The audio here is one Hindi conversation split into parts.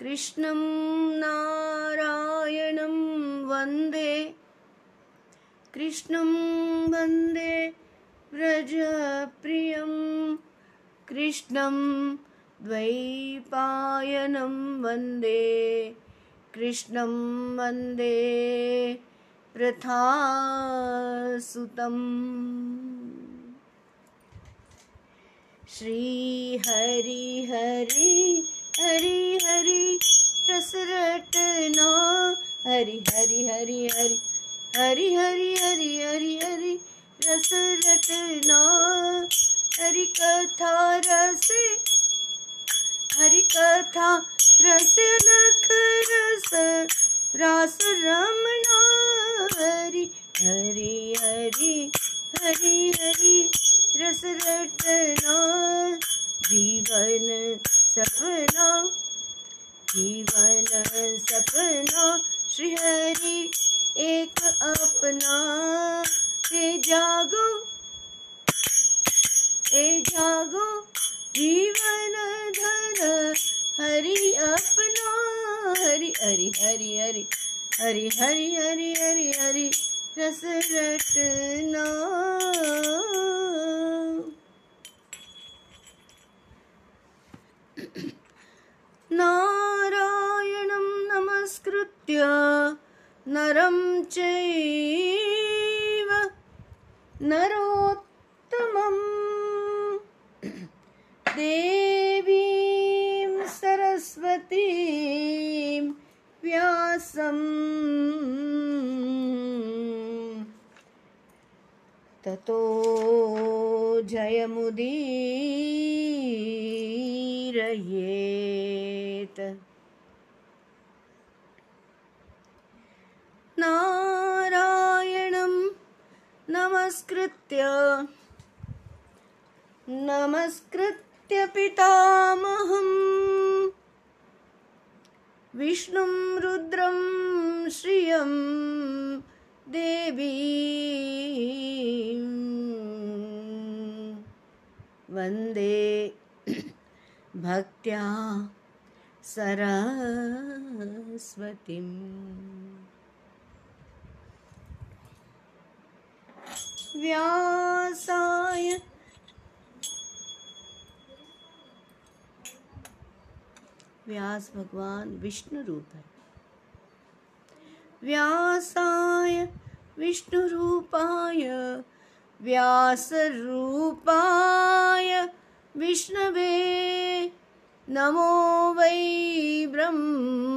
कृष्णं नारायणं वंदे। कृष्णं वंदे व्रजप्रियं। कृष्णं द्वैपायनं वंदे। कृष्णं वंदे प्रथासुतम्। श्रीहरि हरि हरि रस रटना हरि हरि हरि हरि हरि हरि हरि हरि हरि रस रटना हरि कथा रस हरि कथा रस लख रस रास रमणा हरि हरि हरि हरि हरि रस रटना जीवन सपना, जीवन सपना श्री हरि एक अपना। ए जागो ए जागो, जीवन धन, हरि अपना। हरि हरि हरि हरि हरि हरि हरि हरि हरि, रस रटना। नारायणं नमस्कृत्य नरं चैव नरोत्तमम् देवीं सरस्वतीं व्यासम् ततो जयमुदीरयेत् नारायणं नमस्कृत्य। नमस्कृत्य पितामहम् विष्णुं रुद्रं श्रियं देवी। वंदे। भक्त्या। सरस्वतीम् व्यासाय। व्यास भगवान विष्णु रूप है। व्यासाय विष्णु रूपाय व्यास रूपाय विष्णवे। नमो वै ब्रह्मनिधये।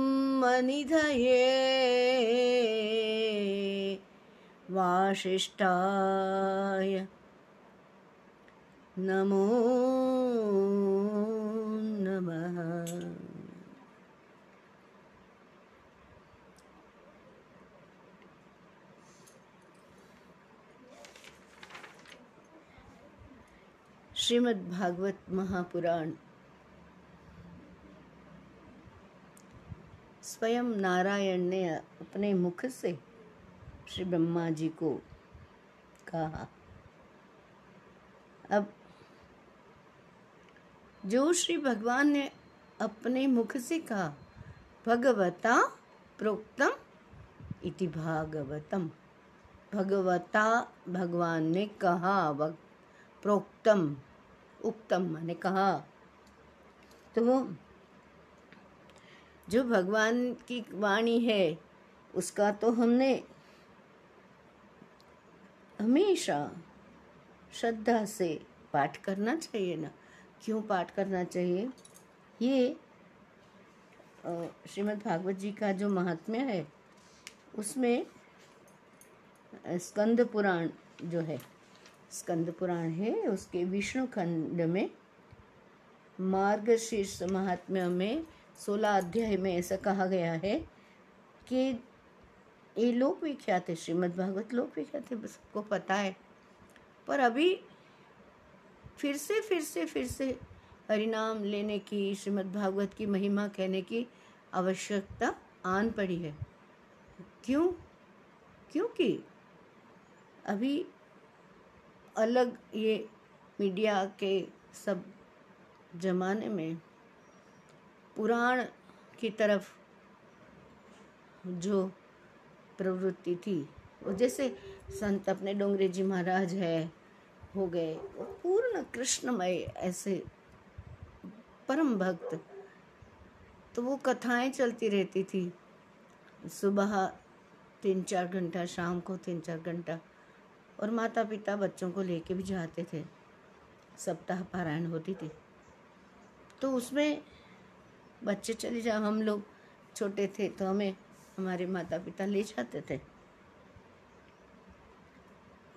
वासिष्ठाय नमो नमः। श्रीमद् भागवत महापुराण स्वयं नारायण ने अपने मुख से श्री ब्रह्मा जी को कहा। अब जो श्री भगवान ने अपने मुख से कहा, भगवता प्रोक्तम इति भागवतम। भगवता भगवान ने कहा प्रोक्तम, उक्तम, मैंने कहा। तो वो जो भगवान की वाणी है, उसका तो हमने हमेशा श्रद्धा से पाठ करना चाहिए ना। क्यों पाठ करना चाहिए? ये श्रीमद् भागवत जी का जो महात्म्य है, उसमें स्कंद पुराण जो है, स्कंद पुराण है, उसके विष्णु खंड में, मार्गशीर्ष महात्म्य में सोलह अध्याय में ऐसा कहा गया है कि ये लोक विख्यात है श्रीमद् भागवत लोक विख्यात है सबको पता है। पर अभी फिर से फिर से फिर से हरिनाम लेने की, श्रीमद् भागवत की महिमा कहने की आवश्यकता आन पड़ी है। क्यों? क्योंकि अभी अलग ये मीडिया के सब जमाने में पुराण की तरफ़ जो प्रवृत्ति थी, वो जैसे संत अपने डोंगरे जी महाराज है, हो गए, वो पूर्ण कृष्णमय ऐसे परम भक्त। तो वो कथाएँ चलती रहती थी। सुबह तीन चार घंटा, शाम को तीन चार घंटा, और माता पिता बच्चों को लेके भी जाते थे। सप्ताह पारायण होती थी। तो उसमें बच्चे चले जाओ, हम लोग छोटे थे तो हमें हमारे माता पिता ले जाते थे।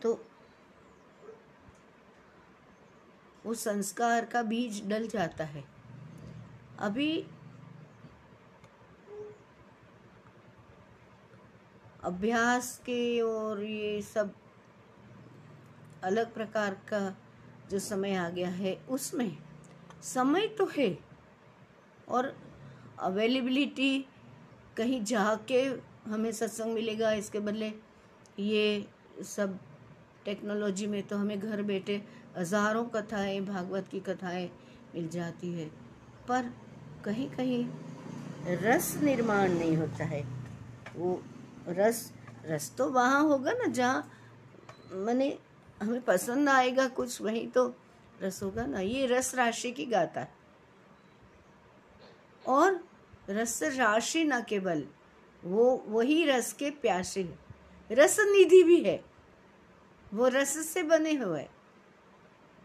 तो वो संस्कार का बीज डल जाता है। अभी अभ्यास के और ये सब अलग प्रकार का जो समय आ गया है, उसमें समय तो है और अवेलेबिलिटी कहीं जाके हमें सत्संग मिलेगा, इसके बदले ये सब टेक्नोलॉजी में तो हमें घर बैठे हज़ारों कथाएँ, भागवत की कथाएँ मिल जाती है। पर कहीं कहीं रस निर्माण नहीं होता है। वो रस रस तो वहाँ होगा ना जहाँ मैंने हमें पसंद आएगा कुछ, वहीं तो रस होगा ना। ये रस राशि की गाता है। और रस राशि न केवल, वो, वही रस के प्यासे है। रस निधि भी है, वो रस से बने हुए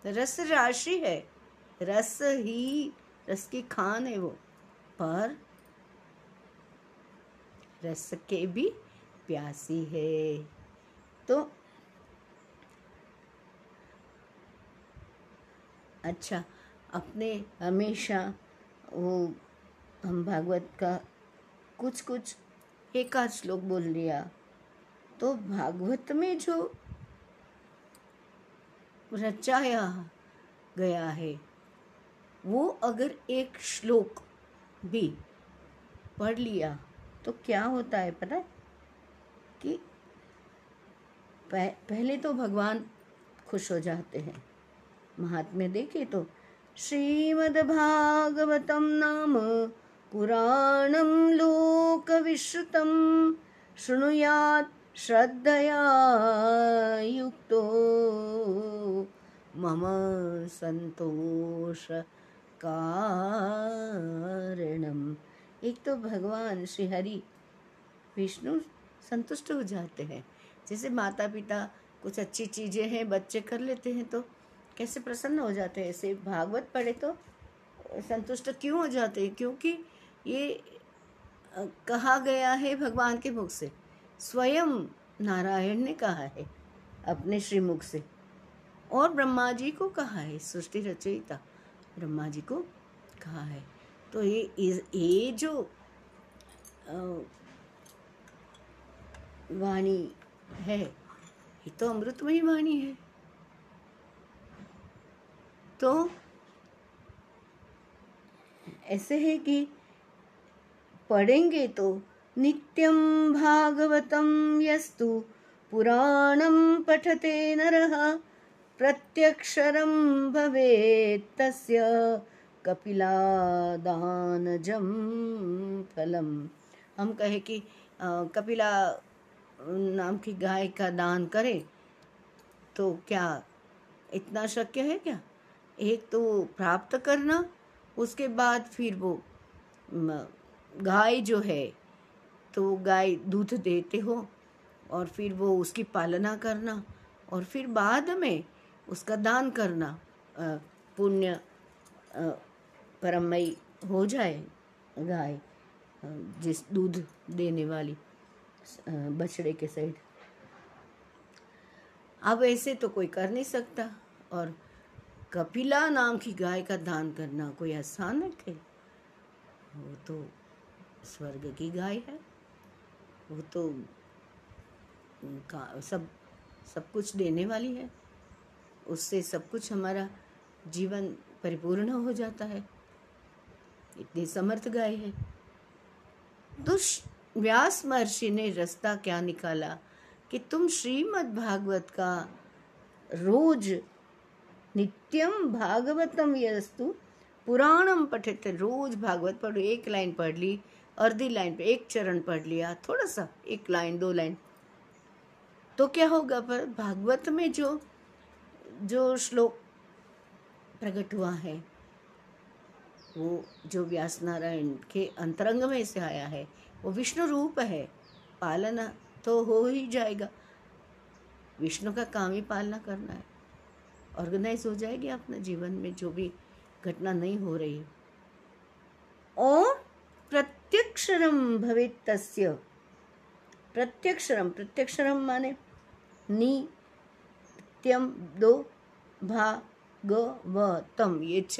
रस राशि है, रस ही रस की खान है वो, पर रस के भी प्यासी है। तो अच्छा अपने हमेशा वो हम भागवत का कुछ कुछ एक आध श्लोक बोल लिया। तो भागवत में जो रचाया गया है वो अगर एक श्लोक भी पढ़ लिया तो क्या होता है पता है? कि पह, पहले तो भगवान खुश हो जाते हैं। महात्म्य देखे तो श्रीमद्भागवतं नाम पुराणं लोकविश्रुतं शृणुयात् श्रद्धया युक्तो मम संतोष कारणम एक तो भगवान श्री हरि विष्णु संतुष्ट हो जाते हैं। जैसे माता पिता कुछ अच्छी चीज़ें हैं, बच्चे कर लेते हैं तो कैसे प्रसन्न हो जाते हैं? ऐसे भागवत पढ़े तो संतुष्ट क्यों हो जाते हैं? क्योंकि ये कहा गया है भगवान के मुख से। स्वयं नारायण ने कहा है अपने श्रीमुख से। और ब्रह्मा जी को कहा है, सृष्टि रचयिता। ब्रह्मा जी को कहा है। तो ये ये जो वाणी है, ये तो अमृतमयी वाणी है। तो ऐसे है कि पढ़ेंगे तो नित्यं भागवतं यस्तु। पुराणं पठते नरः, प्रत्यक्षरं भवेत् तस्य कपिलादानजं फलम। हम कहे कि कपिला नाम की गाय का दान करें तो क्या इतना शक्य है क्या? एक तो प्राप्त करना, उसके बाद फिर वो गाय जो है तो गाय दूध देते हो और फिर वो उसकी पालना करना और फिर बाद में उसका दान करना पुण्य परमयी हो जाए गाय जिस दूध देने वाली बछड़े के साइड अब ऐसे तो कोई कर नहीं सकता और कपिला नाम की गाय का दान करना कोई आसान है वो तो स्वर्ग की गाय है। वो तो सब सब कुछ देने वाली है। उससे सब कुछ हमारा जीवन परिपूर्ण हो जाता है। इतनी समर्थ गाय है। तो व्यास महर्षि ने रास्ता क्या निकाला कि तुम श्रीमद् भागवत का रोज नित्यम भागवतम यस्तु। पुराणम पठित रोज भागवत पढ़ो। एक लाइन पढ़ ली। अर्धी लाइन पे, एक चरण पढ़ लिया, थोड़ा सा, एक लाइन, दो लाइन। तो क्या होगा पर भागवत में जो जो श्लोक प्रकट हुआ है, वो जो व्यास नारायण के अंतरंग में से आया है, वो विष्णु रूप है, पालना तो हो ही जाएगा। विष्णु का काम ही पालना करना है। ऑर्गेनाइज हो जाएगी अपने जीवन में जो भी घटना नहीं हो रही। और प्रत्यक्षरम भवेत तस्य। प्रत्यक्षरम प्रत्यक्षरम माने नी त्यम दो, भा, ग, व, तम, ये छ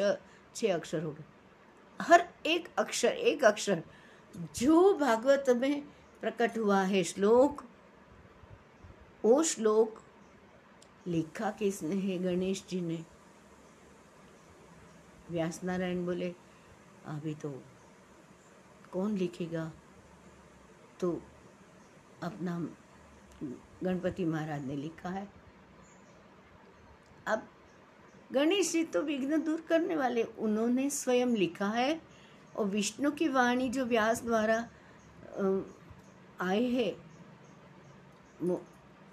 छह अक्षर हो गए। हर एक अक्षर एक अक्षर, जो भागवत में प्रकट हुआ है श्लोक, वो श्लोक लिखा किसने है? गणेश जी ने। व्यास नारायण बोले, अभी तो कौन लिखेगा? तो अपना गणपति महाराज ने लिखा है। अब गणेश जी तो विघ्न दूर करने वाले, उन्होंने स्वयं लिखा है और विष्णु की वाणी जो व्यास द्वारा आए है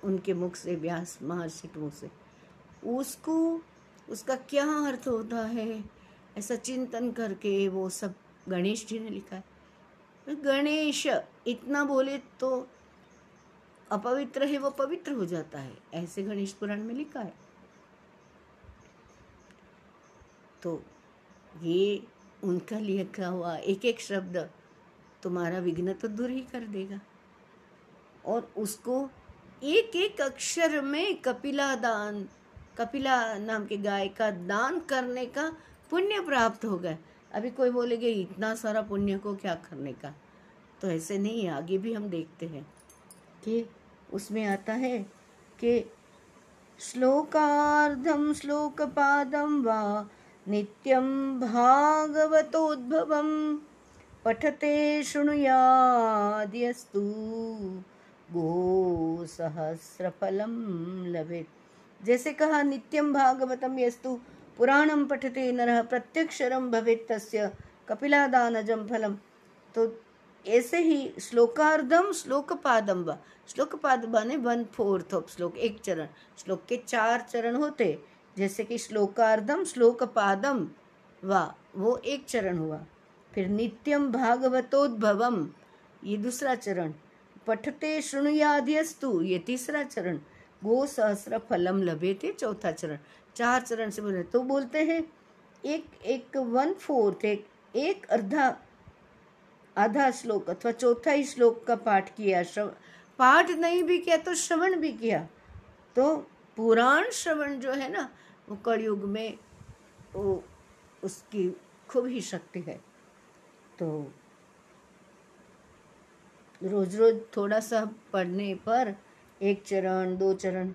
उनके मुख से, व्यास महर्षि मुख से, उसको, उसका क्या अर्थ होता है? ऐसा चिंतन करके वो सब गणेश जी ने लिखा है। गणेश, इतना बोले तो अपवित्र है, वो पवित्र हो जाता है। ऐसे गणेश पुराण में लिखा है। तो ये उनका लिखा हुआ एक एक शब्द तुम्हारा विघ्न तो दूर ही कर देगा। और उसको एक एक अक्षर में कपिला दान, कपिला नाम के गाय का दान करने का पुण्य प्राप्त हो गया। अभी कोई बोलेगे, इतना सारा पुण्य को क्या करने का? तो ऐसे नहीं है आगे भी हम देखते हैं कि उसमें आता है कि श्लोकार्धम श्लोकपादम वा नित्यं भागवतोद्भवं। पठते शृणुयाद्यस्तु। गोसहस्रफलं लभेत् जैसे कहा नित्यम भागवतम यस्तु। पुराणम पठते नरः प्रत्यक्षरम भवेत् तस्य कपिलादानजम फलम। तो ऐसे ही श्लोकार्धम श्लोकपादम व। श्लोकपाद ने वन फोर्थ ऑफ़ श्लोक, एक चरण। श्लोक के चार चरण होते, जैसे कि श्लोकार्धम श्लोक पादम वा, वो एक चरण हुआ। फिर नित्यम भागवतोद्भवम ये दूसरा चरण। पठते शृणुयाद्यस्तु ये तीसरा चरण। गो सहस्र फलम लभे थे चौथा चरण। चार चरण से बोले। तो बोलते हैं, एक एक, वन, फोर्थ, एक एक अर्धा, आधा श्लोक अथवा चौथा ही श्लोक का पाठ किया श्रव पाठ नहीं भी किया तो श्रवण भी किया। तो पुराण श्रवण जो है ना, वो कलयुग में, वो उसकी खूब ही शक्ति है। तो रोज रोज थोड़ा सा पढ़ने पर एक चरण, दो चरण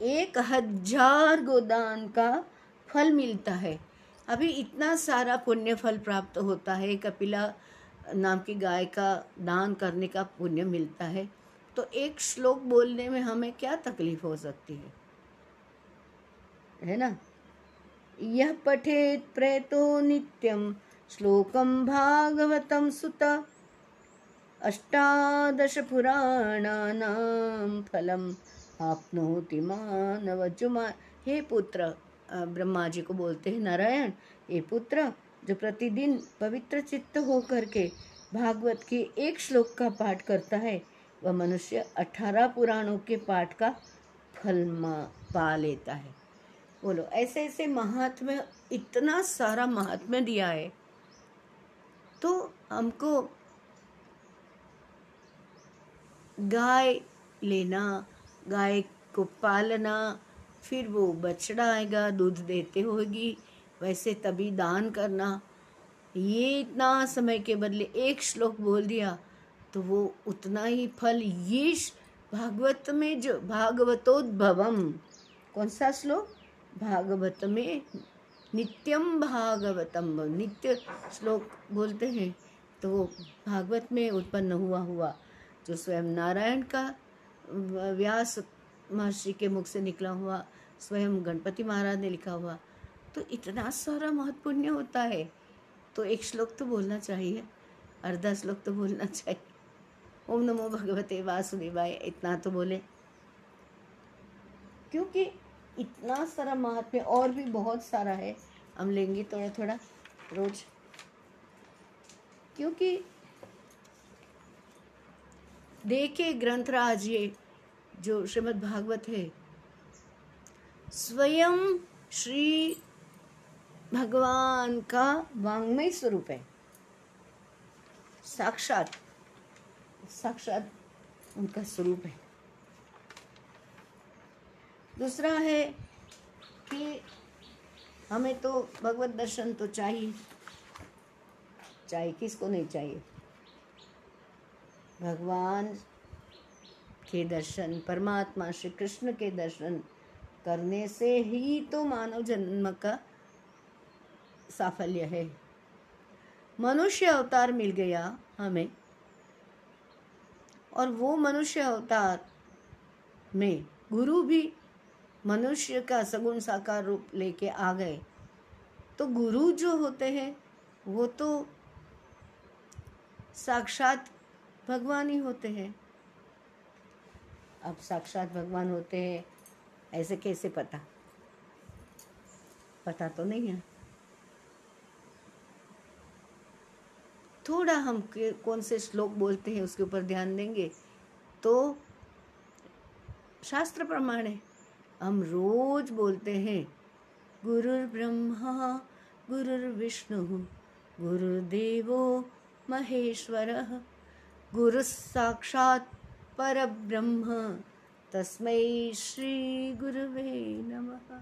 एक हज़ार गोदान का फल मिलता है। अभी इतना सारा पुण्य फल प्राप्त होता है, कपिला नाम की गाय का दान करने का पुण्य मिलता है। तो एक श्लोक बोलने में हमें क्या तकलीफ़ हो सकती है? है ना? यह पठेत प्रेतो नित्यम श्लोकम भागवतम सुत अष्टादश पुराणानाम फलम। आपनोति मानव जुमा हे पुत्र ब्रह्मा जी को बोलते हैं, नारायण हे पुत्र, जो प्रतिदिन पवित्र चित्त होकर के भागवत के एक श्लोक का पाठ करता है, वह मनुष्य अठारह पुराणों के पाठ का फल पा लेता है। बोलो, ऐसे ऐसे महात्म्य, इतना सारा महात्म्य दिया है तो हमको गाय लेना गाय को पालना, फिर वो बछड़ा आएगा, दूध देते होगी, वैसे तभी दान करना। ये इतना समय के बदले एक श्लोक बोल दिया तो वो उतना ही फल ये भागवत में जो, भागवतोद्भवम। कौन सा श्लोक? भागवत में नित्यम भागवतम। नित्य श्लोक बोलते हैं तो वो भागवत में उत्पन्न हुआ हुआ, जो स्वयं नारायण का व्यास महर्षि के मुख से निकला हुआ स्वयं गणपति महाराज ने लिखा हुआ तो इतना सारा महत्वपूर्ण होता है तो एक श्लोक तो बोलना चाहिए, अर्धा श्लोक तो बोलना चाहिए। ओम नमो भगवते वासुदेवाय, इतना तो बोले। क्योंकि इतना सारा महात्म्य, और भी बहुत सारा है, हम लेंगे थोड़ा थोड़ा रोज। क्योंकि देखे ग्रंथराज ये जो श्रीमद् भागवत है। स्वयं श्री भगवान का वांग्मय स्वरूप है। साक्षात साक्षात उनका स्वरूप है। दूसरा है कि हमें तो भगवत दर्शन तो चाहिए। चाहिए किसको नहीं चाहिए? भगवान के दर्शन, परमात्मा श्री कृष्ण के दर्शन करने से ही तो मानव जन्म का साफल्य है। मनुष्य अवतार मिल गया हमें और वो मनुष्य अवतार में गुरु भी मनुष्य का सगुण साकार रूप लेके आ गए। तो गुरु जो होते हैं, वो तो साक्षात भगवान ही होते हैं। अब साक्षात भगवान होते हैं, ऐसे कैसे पता? पता तो नहीं है। थोड़ा हम कौन से श्लोक बोलते हैं, उसके ऊपर ध्यान देंगे। तो शास्त्र प्रमाण है, हम रोज बोलते हैं, गुरुर् ब्रह्मा गुरुर्विष्णु गुरुदेवो महेश्वर। गुरु साक्षात पर ब्रह्म तस्मै श्री गुरुवे नमः।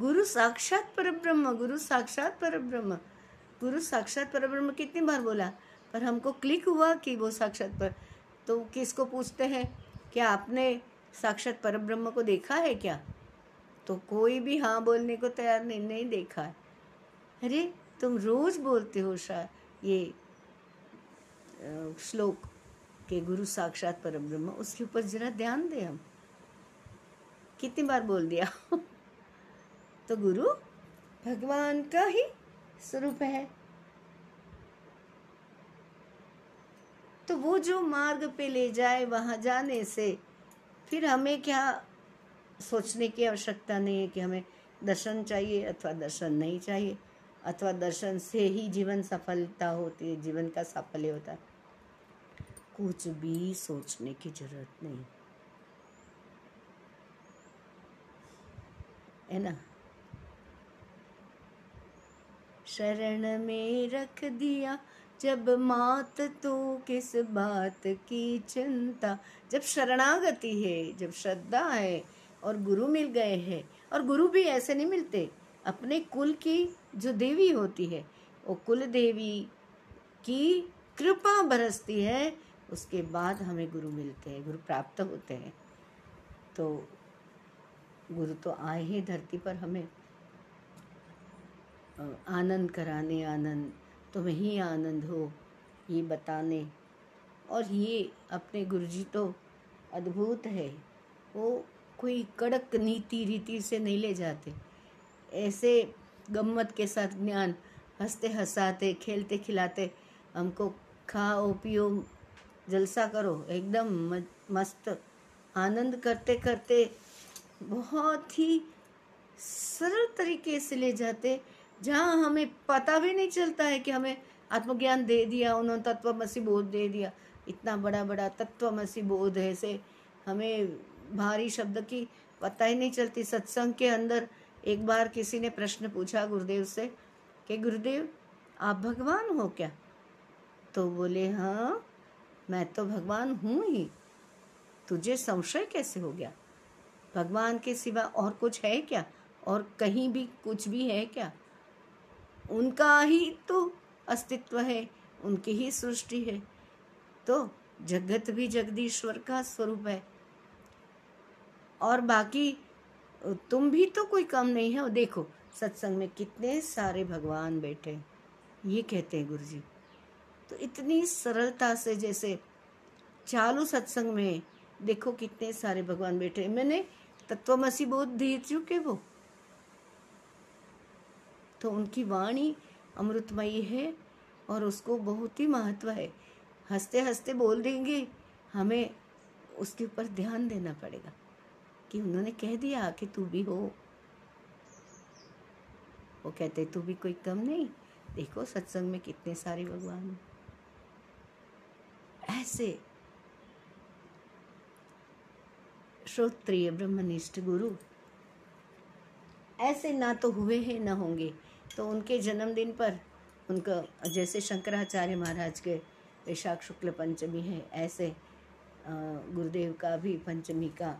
गुरु साक्षात पर ब्रह्म गुरु साक्षात पर ब्रह्म गुरु साक्षात पर ब्रह्म कितनी बार बोला? पर हमको क्लिक हुआ कि वो साक्षात पर। तो किसको पूछते हैं? क्या आपने साक्षात पर ब्रह्म को देखा है क्या? तो कोई भी हाँ बोलने को तैयार नहीं नहीं देखा है। अरे, तुम रोज बोलते हो शायद। ये श्लोक के गुरु साक्षात पर ब्रह्म उसके ऊपर जरा ध्यान दे हम। कितनी बार बोल दिया? तो गुरु, भगवान का ही स्वरूप है। तो वो जो मार्ग पे ले जाए, वहाँ जाने से फिर हमें क्या सोचने की आवश्यकता नहीं है कि हमें दर्शन चाहिए अथवा दर्शन नहीं चाहिए? अथवा दर्शन से ही जीवन सफलता होती है, जीवन का साफल्य होता है। कुछ भी सोचने की ज़रूरत नहीं। है ना? शरण में रख दिया, जब मात तो किस बात की चिंता। जब शरणागति है, जब श्रद्धा है और गुरु मिल गए हैं, और गुरु भी ऐसे नहीं मिलते। अपने कुल की जो देवी होती है, वो कुल देवी की कृपा बरसती है, उसके बाद हमें गुरु मिलते हैं, गुरु प्राप्त होते हैं। तो गुरु तो आए ही धरती पर हमें आनंद कराने, आनंद, तुम्हें ही आनंद हो, ये बताने। और ये अपने गुरुजी तो अद्भुत है, वो कोई कड़क नीति रीति से नहीं ले जाते। ऐसे गम्मत के साथ ज्ञान, हँसते हंसाते, खेलते खिलाते, हमको खाओ, पियो, जलसा करो, एकदम मस्त, आनंद करते करते बहुत ही सरल तरीके से ले जाते, जहाँ हमें पता भी नहीं चलता है कि हमें आत्मज्ञान दे दिया, उन्होंने तत्वमसी बोध दे दिया। इतना बड़ा बड़ा तत्वमसी बोध है से हमें भारी शब्द की पता ही नहीं चलती। सत्संग के अंदर एक बार किसी ने प्रश्न पूछा गुरुदेव से कि गुरुदेव, आप भगवान हो क्या? तो बोले हाँ मैं तो भगवान हूँ ही। तुझे संशय कैसे हो गया? भगवान के सिवा और कुछ है क्या? और कहीं भी कुछ भी है क्या? उनका ही तो अस्तित्व है, उनकी ही सृष्टि है। तो जगत भी जगदीश्वर का स्वरूप है। और बाकी तुम भी तो कोई कम नहीं है और देखो, सत्संग में कितने सारे भगवान बैठे ये कहते हैं गुरु जी तो इतनी सरलता से जैसे चालू सत्संग में देखो कितने सारे भगवान बैठे मैंने तत्वमसी बोध दे चुके वो? तो उनकी वाणी अमृतमयी है और उसको बहुत ही महत्व है। हँसते हँसते बोल देंगे, हमें उसके ऊपर ध्यान देना पड़ेगा। कि उन्होंने कह दिया कि तू भी हो। वो कहते, तू भी कोई कम नहीं। देखो सत्संग में कितने सारे भगवान ऐसे श्रोत्रिय ब्रह्मनिष्ठ गुरु, ऐसे ना तो हुए हैं, ना होंगे। तो उनके जन्मदिन पर उनका, जैसे शंकराचार्य महाराज के वैशाख शुक्ल पंचमी है, ऐसे गुरुदेव का भी पंचमी का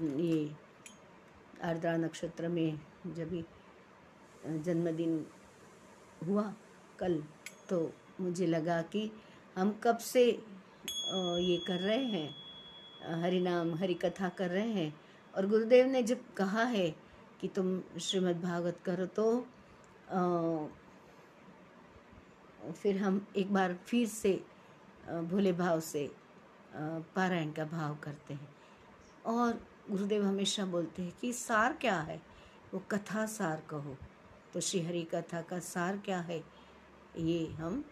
ये आर्द्रा नक्षत्र में जब भी जन्मदिन हुआ कल तो मुझे लगा कि हम कब से ये कर रहे हैं हरि नाम हरि कथा कर रहे हैं। और गुरुदेव ने जब कहा है कि तुम श्रीमद् भागवत करो तो फिर हम एक बार फिर से भोले भाव से पारायण का भाव करते हैं। और गुरुदेव हमेशा बोलते हैं कि सार क्या है? वो कथा सार कहो। तो श्री हरि कथा का सार क्या है? ये हम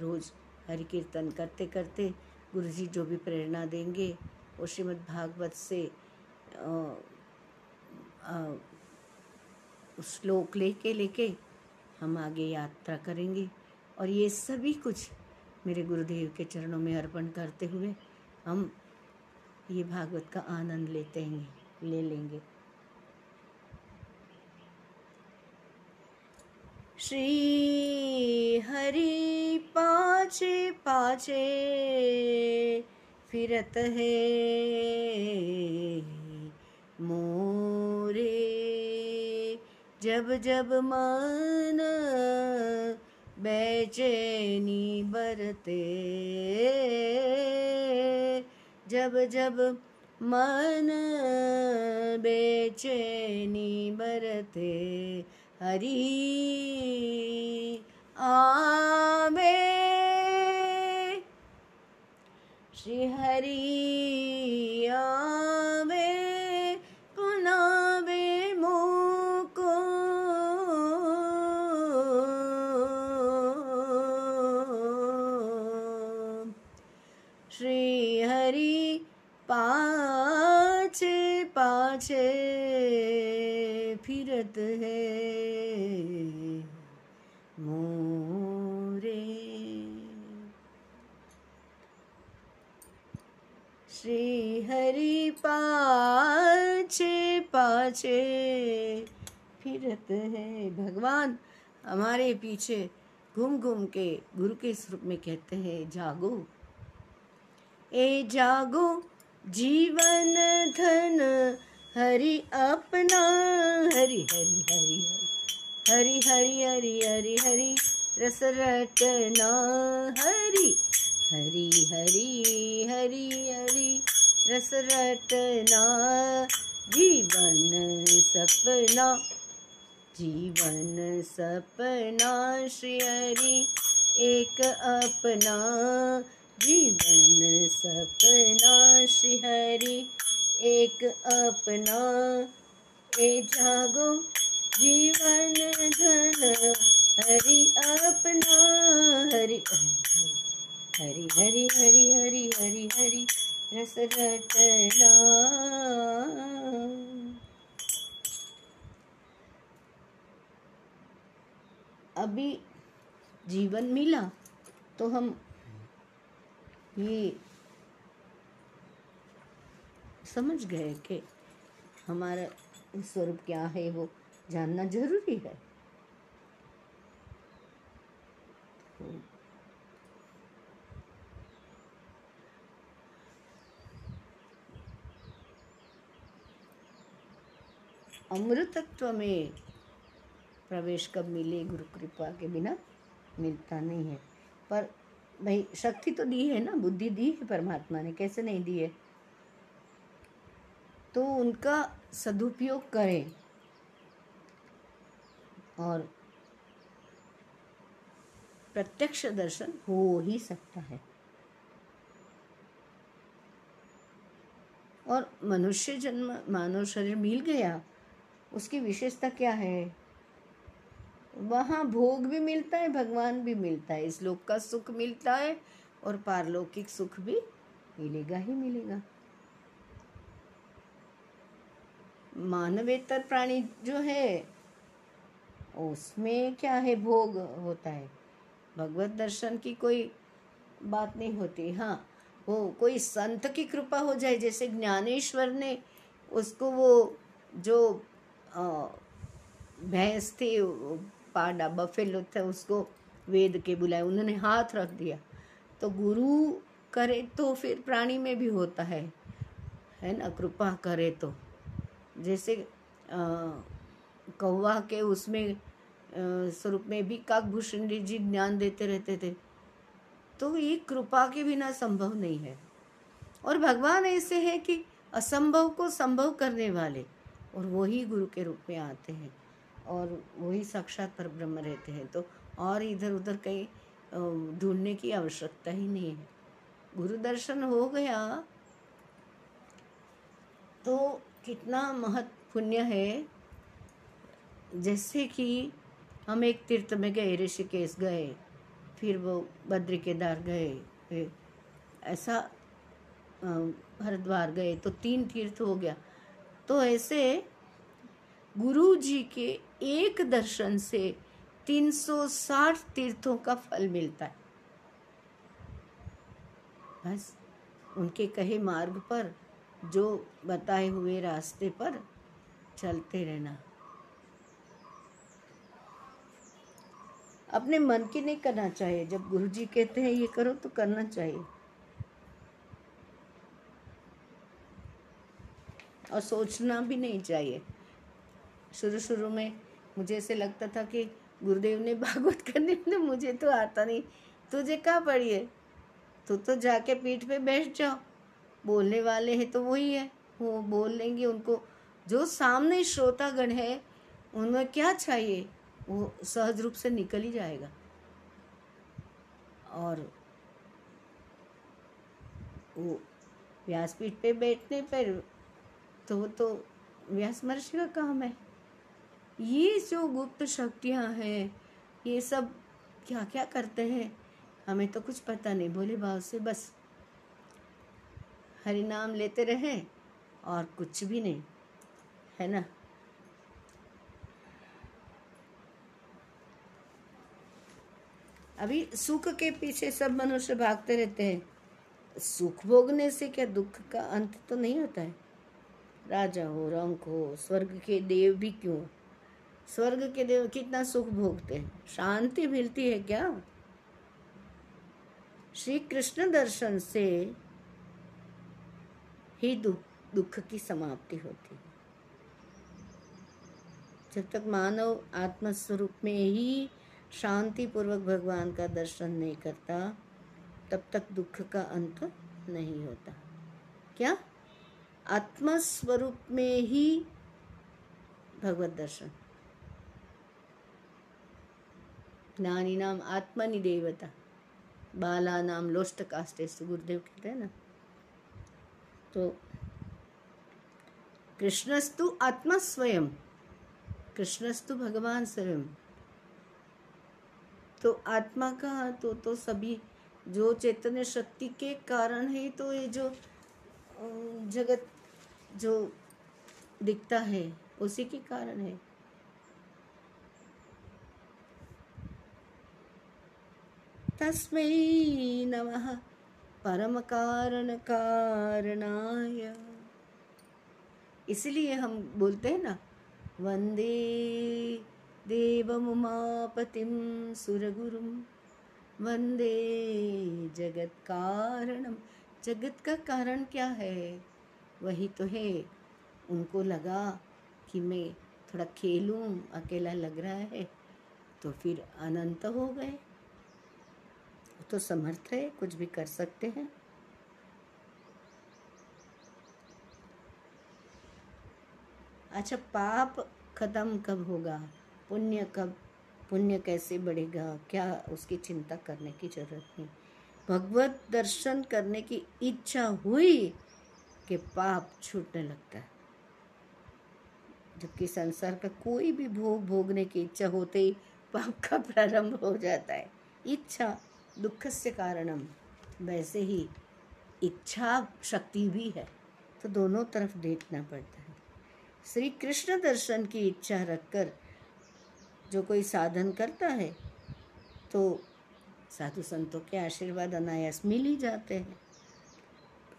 रोज़ हरि कीर्तन करते करते गुरु जी जो भी प्रेरणा देंगे, वो श्रीमद् भागवत से श्लोक लेके लेके हम आगे यात्रा करेंगे। और ये सभी कुछ मेरे गुरुदेव के चरणों में अर्पण करते हुए हम ये भागवत का आनंद लेते हैं, ले लेंगे। श्री हरि पाचे पाचे फिरत है, मोरे जब जब मन बेचैनी बरते। जब जब मन बेचैनी बरते हरी आवे। श्री हरी आवे पाछे फिरत है। मोरे। श्री हरि पाछे पाछे फिरत है। भगवान हमारे पीछे घूम घूम के गुरु के स्वरूप में कहते हैं, जागो। ए जागो, जीवन धन हरि अपना, हरि हरि हरि हरि हरि हरि हरि हरि, रस रटना, हरि हरि हरि हरि हरि, रस रटना, जीवन सपना जीवन सपना, श्री हरि एक अपना, जीवन सपना श्रीहरि एक अपना। ए जागो, जीवन धन, हरि अपना। हरि हरि हरि हरि हरि हरि हरि, रस रटना। अभी जीवन मिला तो हम ये समझ गए कि हमारा स्वरूप क्या है, वो जानना ज़रूरी है। अमृतत्व में प्रवेश कब मिले गुरु कृपा के बिना, मिलता नहीं है। पर भाई, शक्ति तो दी है ना, बुद्धि दी है, परमात्मा ने, कैसे नहीं दी है? तो उनका सदुपयोग करें। और प्रत्यक्ष दर्शन हो ही सकता है। और मनुष्य जन्म मानव शरीर मिल गया, उसकी विशेषता क्या है? वहाँ भोग भी मिलता है, भगवान भी मिलता है। इस लोक का सुख मिलता है और पारलौकिक सुख भी मिलेगा ही मिलेगा। मानवेतर प्राणी जो है, उसमें क्या है भोग होता है? भगवत दर्शन की कोई बात नहीं होती। हाँ वो कोई संत की कृपा हो जाए, जैसे ज्ञानेश्वर ने उसको वो जो भैंस थी पाडा बफेलो था, उसको वेद के बुलाए, उन्होंने हाथ रख दिया। तो गुरु करे तो फिर प्राणी में भी होता है। है ना? कृपा करे तो। जैसे कौवा के उसमें स्वरूप में भी काकभूषण जी ज्ञान देते रहते थे। तो ये कृपा के बिना संभव नहीं है। और भगवान ऐसे हैं कि असंभव को संभव करने वाले, और वही गुरु के रूप में आते हैं, और वही साक्षात पर ब्रह्म रहते हैं। तो और इधर उधर कहीं ढूँढने की आवश्यकता ही नहीं है। गुरु दर्शन हो गया तो कितना महत्व पुण्य है, जैसे कि हम एक तीर्थ में गए, ऋषिकेश गए, फिर वो बद्री केदार गए ऐसा हरिद्वार गए तो तीन तीर्थ हो गया। तो ऐसे गुरु जी के एक दर्शन से 360 तीर्थों का फल मिलता है। बस उनके कहे मार्ग पर जो बताए हुए रास्ते पर चलते रहना। अपने मन की नहीं करना चाहिए। जब गुरु जी कहते हैं, ये करो तो करना चाहिए। और सोचना भी नहीं चाहिए। शुरू शुरू में मुझे ऐसे लगता था कि गुरुदेव ने भागवत करने में मुझे तो आता नहीं। तुझे कहाँ पड़ी है? तू तो जाके पीठ पे बैठ जाओ। बोलने वाले हैं तो वही है। वो बोल लेंगे उनको, जो सामने श्रोतागण है, उनमें क्या चाहिए? वो सहज रूप से निकल ही जाएगा। और वो व्यासपीठ पे बैठने पर तो वो तो व्यास महर्षि का काम है। ये जो गुप्त शक्तियाँ हैं, ये सब क्या क्या करते हैं, हमें तो कुछ पता नहीं। भोले भाव से, बस। हरि नाम लेते रहें और कुछ भी नहीं, है ना? अभी सुख के पीछे सब मनुष्य भागते रहते हैं। सुख भोगने से क्या दुख का अंत तो नहीं होता है? राजा हो, रंक हो, स्वर्ग के देव भी क्यों? स्वर्ग के देव कितना सुख भोगते हैं? शांति मिलती है क्या? श्री कृष्ण दर्शन से ही दुख दुख की समाप्ति होती है। जब तक मानव आत्मस्वरूप में ही शांति पूर्वक भगवान का दर्शन नहीं करता, तब तक दुख का अंत नहीं होता। क्या? आत्मस्वरूप में ही भगवत दर्शन। ज्ञानी नाम आत्मनि देवता बाला नाम लोष्ट कास्टे गुरुदेव कहते हैं ना? तो कृष्णस्तु आत्मा स्वयं कृष्णस्तु भगवान स्वयं। तो आत्मा का तो तो सभी, जो चैतन्य शक्ति के कारण है तो ये जो जगत जो दिखता है, उसी के कारण है। तस्मै नमः परम कारण कारणाय इसलिए हम बोलते हैं ना, वंदे देव देवमुमापतिं सुरगुरुं, वंदे जगत कारणम जगत का कारण क्या है? वही तो है, उनको लगा कि मैं थोड़ा खेलूं, अकेला लग रहा है तो फिर अनंत हो गए। तो समर्थ है, कुछ भी कर सकते हैं। अच्छा पाप खत्म कब होगा? पुण्य कब, पुण्य कैसे बढ़ेगा? क्या उसकी चिंता करने की ज़रूरत नहीं। भगवत दर्शन करने की इच्छा हुई के पाप छूटने लगता है। जबकि संसार का कोई भी भोग, भोगने की इच्छा होते ही पाप का प्रारंभ हो जाता है। इच्छा दुख से कारणम वैसे ही इच्छा शक्ति भी है तो दोनों तरफ़ देखना पड़ता है। श्री कृष्ण दर्शन की इच्छा रखकर जो कोई साधन करता है तो साधु संतों के आशीर्वाद अनायास मिल ही जाते हैं।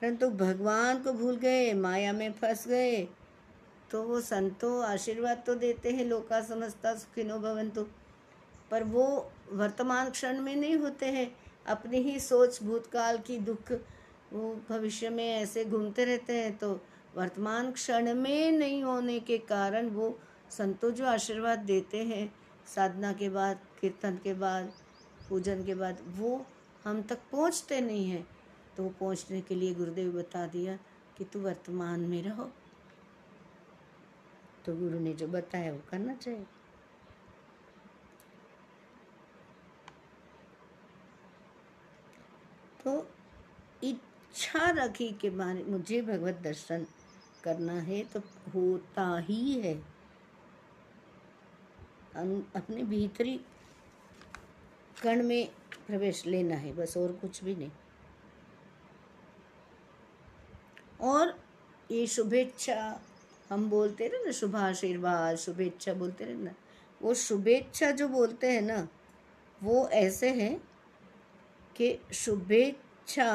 परंतु भगवान को भूल गए, माया में फंस गए तो वो संतों आशीर्वाद तो देते हैं लोका समझता सुखिनो भवन तो पर वो वर्तमान क्षण में नहीं होते हैं। अपनी ही सोच भूतकाल की दुख, वो भविष्य में ऐसे घूमते रहते हैं। तो वर्तमान क्षण में नहीं होने के कारण वो संतों जो आशीर्वाद देते हैं, साधना के बाद, कीर्तन के बाद, पूजन के बाद, वो हम तक पहुँचते नहीं हैं। तो वो पहुँचने के लिए गुरुदेव बता दिया कि तू वर्तमान में रहो। तो गुरु ने जो बताया वो करना चाहिए। तो इच्छा रखी के बारे मुझे भगवत दर्शन करना है तो होता ही है। अपने भीतरी कण में प्रवेश लेना है, बस और कुछ भी नहीं। और ये शुभेच्छा हम बोलते रहे ना शुभाशीर्वाद शुभेच्छा बोलते रहे ना, वो शुभेच्छा जो बोलते हैं ना, वो ऐसे हैं कि शुभेच्छा।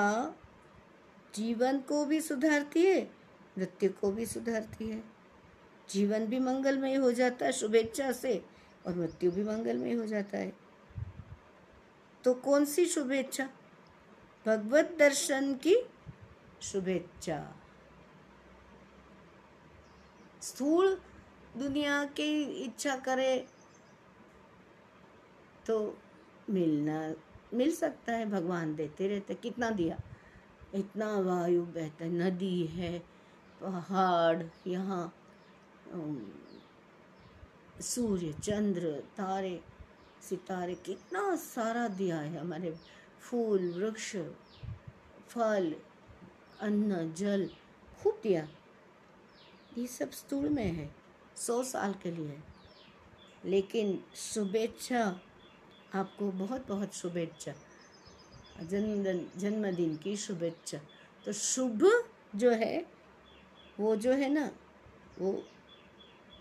जीवन को भी सुधारती है मृत्यु को भी सुधारती है। जीवन भी मंगलमय हो जाता है शुभेच्छा से और मृत्यु भी मंगलमय हो जाता है। तो कौन सी शुभेच्छा? भगवत दर्शन की शुभेच्छा। स्थूल दुनिया की इच्छा करे तो मिलना मिल सकता है, भगवान देते रहते कितना दिया? इतना वायु बहता है, नदी है, पहाड़, यहाँ सूर्य, चंद्र, तारे, सितारे, कितना सारा दिया है हमारे। फूल, वृक्ष, फल, अन्न, जल, खूब दिया। ये सब स्थूल में है, सौ साल के लिए। लेकिन शुभेच्छा आपको बहुत बहुत शुभेच्छा जन्मदिन जन्मदिन की शुभेच्छा। तो शुभ जो है, वो जो है ना, वो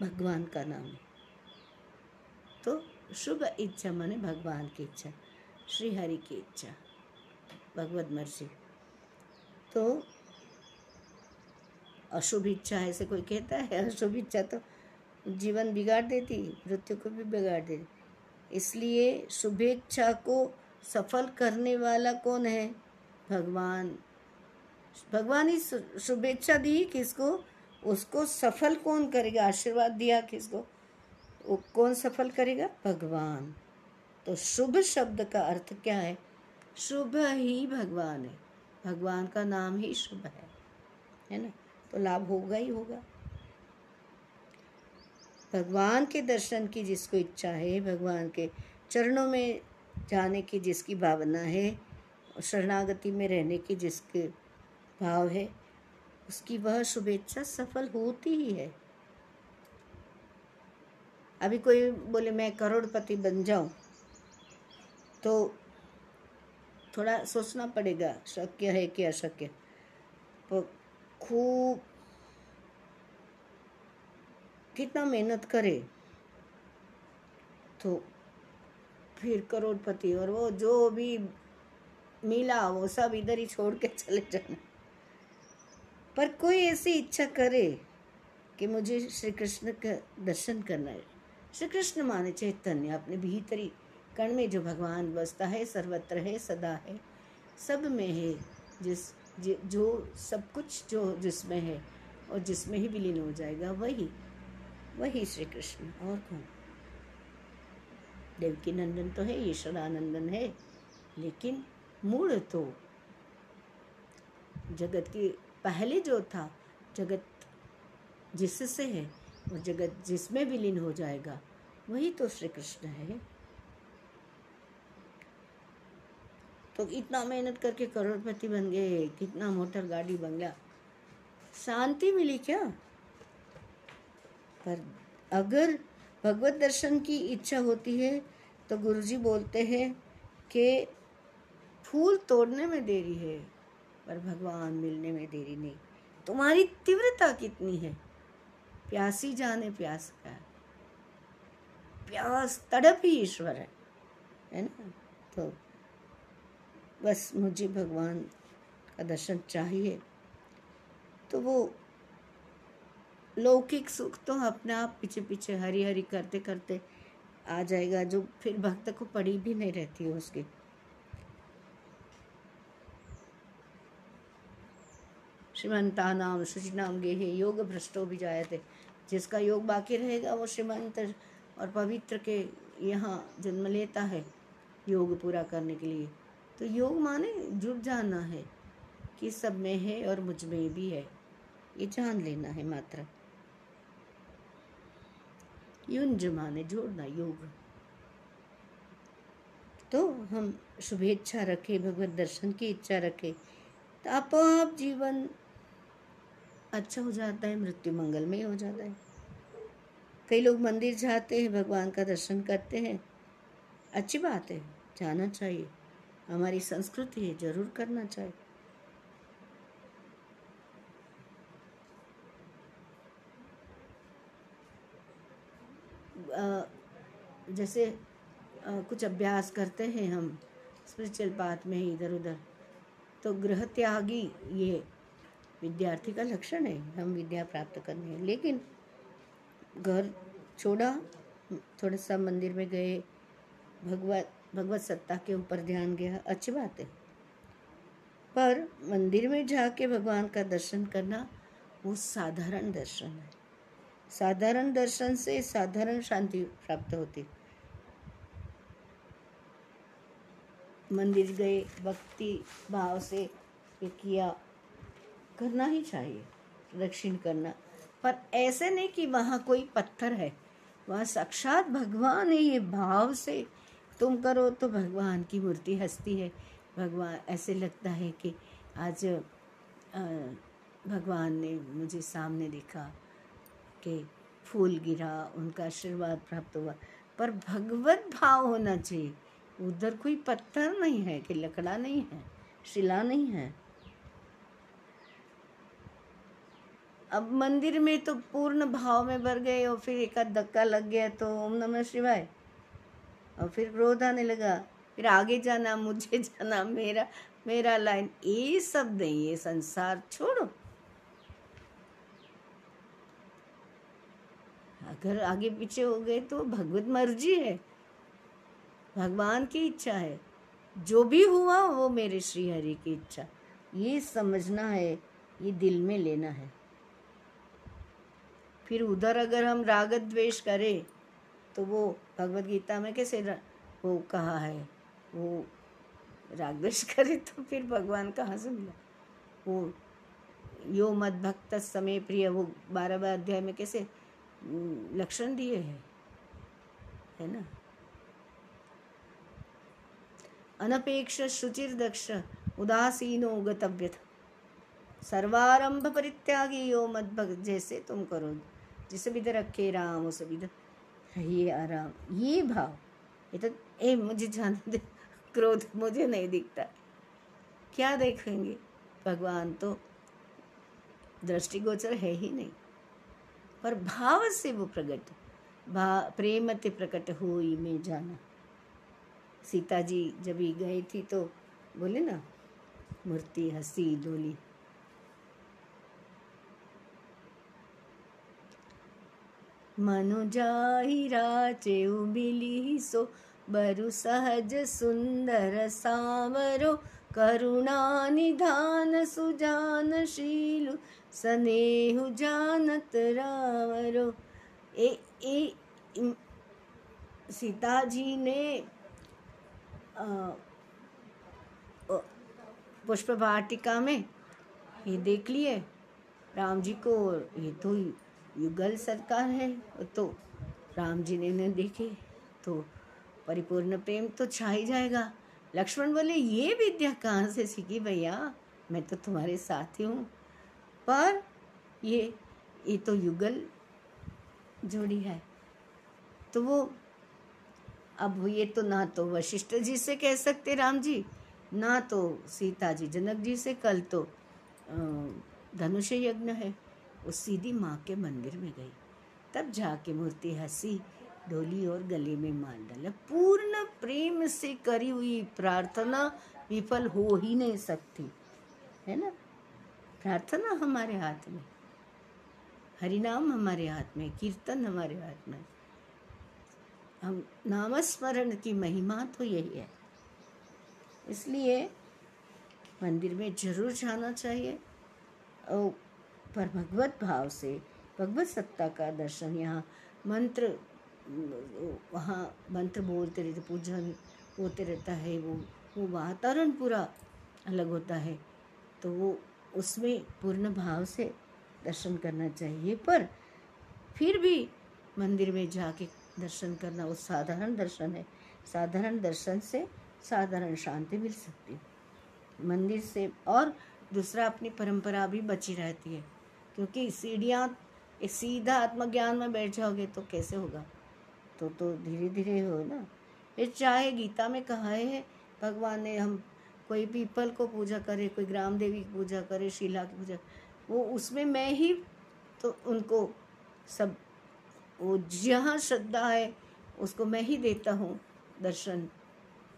भगवान का नाम। है तो शुभ इच्छा माने भगवान की इच्छा श्री हरि की इच्छा, भगवत मर्ज़ी। तो अशुभ इच्छा ऐसे कोई कहता है? अशुभ इच्छा तो जीवन बिगाड़ देती, मृत्यु को भी बिगाड़ देती। इसलिए शुभेच्छा को सफल करने वाला कौन है? भगवान। भगवान ही शुभेच्छा दी किसको? उसको सफल कौन करेगा? आशीर्वाद दिया किसको? वो कौन सफल करेगा? भगवान। तो शुभ शब्द का अर्थ क्या है? शुभ ही भगवान है। भगवान का नाम ही शुभ है। है ना? तो लाभ होगा ही होगा। भगवान के दर्शन की जिसको इच्छा है, भगवान के चरणों में जाने की जिसकी भावना है शरणागति में रहने की जिसके भाव है, उसकी वह शुभेच्छा सफल होती ही है। अभी कोई बोले, मैं करोड़पति बन जाऊँ तो थोड़ा सोचना पड़ेगा, शक्य है कि अशक्य। तो खूब कितना मेहनत करे। तो फिर करोड़पति और वो जो भी मिला, वो सब इधर ही छोड़ के चले जाना। पर कोई ऐसी इच्छा करे कि मुझे श्री कृष्ण का दर्शन करना है। श्री कृष्ण माने चैतन्य, अपने भीतरी कण में जो भगवान बसता है, सर्वत्र है, सदा है, सब में है, जिस जो सब कुछ जो जिसमें है और जिसमें ही विलीन हो जाएगा, वही वही श्री कृष्ण और कौन? देवकी नंदन तो है, ईश्वरानंदन है, लेकिन मूल तो जगत की, पहले जो था, जगत जिससे है, और जगत जिसमें विलीन हो जाएगा, वही तो श्री कृष्ण है। तो इतना मेहनत करके करोड़पति बन गए, कितना मोटर गाड़ी बंगला शांति मिली क्या? पर। अगर भगवत दर्शन की इच्छा होती है तो गुरुजी बोलते हैं कि फूल तोड़ने में देरी है, पर भगवान मिलने में देरी नहीं। तुम्हारी तीव्रता कितनी है? प्यासी जाने, प्यास का। प्यास तड़प ही ईश्वर है है ना? तो बस मुझे भगवान का दर्शन चाहिए। तो वो लौकिक सुख तो अपने आप पीछे पीछे, हरी हरी करते करते आ जाएगा, जो फिर भक्त को पड़ी भी नहीं रहती है उसकी। श्रीमंता नाम शुचिनाम गेहे योग भ्रष्टो भी जाए थे जिसका योग बाकी रहेगा, वो श्रीमंत और पवित्र के यहाँ जन्म लेता है योग पूरा करने के लिए। तो योग माने जुड़ जाना है कि सब में है और मुझमें भी है। ये जान लेना है मात्र। युंज माने जोड़ना योग। तो हम शुभेच्छा रखें, भगवत दर्शन की इच्छा रखें तो आप जीवन अच्छा हो जाता है, मृत्यु मंगलमय हो जाता है। कई लोग मंदिर जाते हैं, भगवान का दर्शन करते हैं। अच्छी बात है, जाना चाहिए। हमारी संस्कृति है, ज़रूर करना चाहिए। जैसे कुछ अभ्यास करते हैं हम स्पिरिचुअल पाथ में ही इधर उधर तो गृह त्यागी ये विद्यार्थी का लक्षण है, हम विद्या प्राप्त करने हैं। लेकिन घर छोड़ा, थोड़ा सा मंदिर में गए, भगवत भगवत सत्ता के ऊपर ध्यान गया, अच्छी बात है। पर मंदिर में जाके भगवान का दर्शन करना, वो साधारण दर्शन है। साधारण दर्शन से साधारण शांति प्राप्त होती। मंदिर गए, भक्ति भाव से किया, करना ही चाहिए दक्षिण करना। पर ऐसे नहीं कि वहाँ कोई पत्थर है, वहाँ साक्षात भगवान है, ये भाव से तुम करो तो भगवान की मूर्ति हंसती है। भगवान, ऐसे लगता है कि आज भगवान ने मुझे सामने देखा। कि फूल गिरा, उनका आशीर्वाद प्राप्त हुआ। पर भगवत भाव होना चाहिए। उधर कोई पत्थर नहीं है कि लकड़ा नहीं है, शिला नहीं है। अब मंदिर में तो पूर्ण भाव में भर गए और फिर एक आध धक्का लग गया तो ओम नमः शिवाय। और फिर क्रोध आने लगा, फिर आगे जाना, मुझे जाना, मेरा मेरा लाइन। ये सब नहीं, ये संसार छोड़ो। अगर आगे पीछे हो गए तो भगवत मर्ज़ी है। भगवान की इच्छा है। जो भी हुआ, वो मेरे श्री हरि की इच्छा। ये समझना है, ये दिल में लेना है। फिर उधर अगर हम राग द्वेष करें तो वो भगवत गीता में कैसे वो कहा है, वो राग द्वेष करे तो फिर भगवान कहाँ से मिला? वो यो मद भक्त समय प्रिय, वो बारह बार अध्याय में कैसे लक्षण दिए हैं, है ना? अनपेक्ष शुचिर दक्ष उदासीनो गतव्य सर्वारंभ परित्यागी यो मद भक्त जैसे तुम करो, जिस विध रखे राम, उस विध ये आराम। ये भाव, ये तो ए, मुझे जाने दे, क्रोध मुझे नहीं दिखता। क्या देखेंगे? भगवान तो दृष्टिगोचर है ही नहीं। पर भाव से वो प्रकट भा, प्रेम ते प्रकट हो में जाना। सीता जी जब ही गई थी तो बोले ना, मूर्ति, हँसी, डोली। मनु जाहि राचे उबिली सो, बरु सहज सुंदर सावरो, करुणा निधान सुजान शीलु। स्नेहु जानत रावरो। ए ए सीता जी ने पुष्प वाटिका में ये देख लिए। राम जी को, ये तो युगल सरकार है तो राम जी ने न देखे तो परिपूर्ण प्रेम तो छा ही जाएगा। लक्ष्मण बोले, ये विद्या कहाँ से सीखी भैया? मैं तो तुम्हारे साथ ही हूँ। पर ये ये तो युगल जोड़ी है। तो वो, अब ये तो ना तो वशिष्ठ जी से कह सकते राम जी, ना तो सीता जी, जनक जी से कल तो धनुष यज्ञ है। वो सीधी माँ के मंदिर में गई। तब जाके मूर्ति हँसी, डोली और गले में मार डाला पूर्ण प्रेम से करी हुई प्रार्थना विफल हो ही नहीं सकती। है ना? प्रार्थना हमारे हाथ में, हरिनाम हमारे हाथ में, कीर्तन हमारे हाथ में। हम नामस्मरण की महिमा तो यही है। इसलिए मंदिर में ज़रूर जाना चाहिए। और पर भगवत भाव से, भगवत सत्ता का दर्शन यहाँ मंत्र, वहाँ मंत्र बोलते रहते, पूजन होते रहता है, वो वो वातावरण पूरा अलग होता है। तो वो उसमें पूर्ण भाव से दर्शन करना चाहिए। पर फिर भी मंदिर में जाके दर्शन करना वो साधारण दर्शन है। साधारण दर्शन से साधारण शांति मिल सकती है। मंदिर से और दूसरा अपनी परंपरा भी बची रहती है। क्योंकि सीढ़ियाँ, सीधा आत्मज्ञान में बैठ जाओगे तो कैसे होगा? तो तो धीरे धीरे हो ना। फिर चाहे गीता में कहा है, भगवान ने हम कोई पीपल को पूजा करे कोई ग्राम देवी की पूजा करे शिला की पूजा वो उसमें मैं ही तो उनको सब वो जहाँ श्रद्धा है उसको मैं ही देता हूँ दर्शन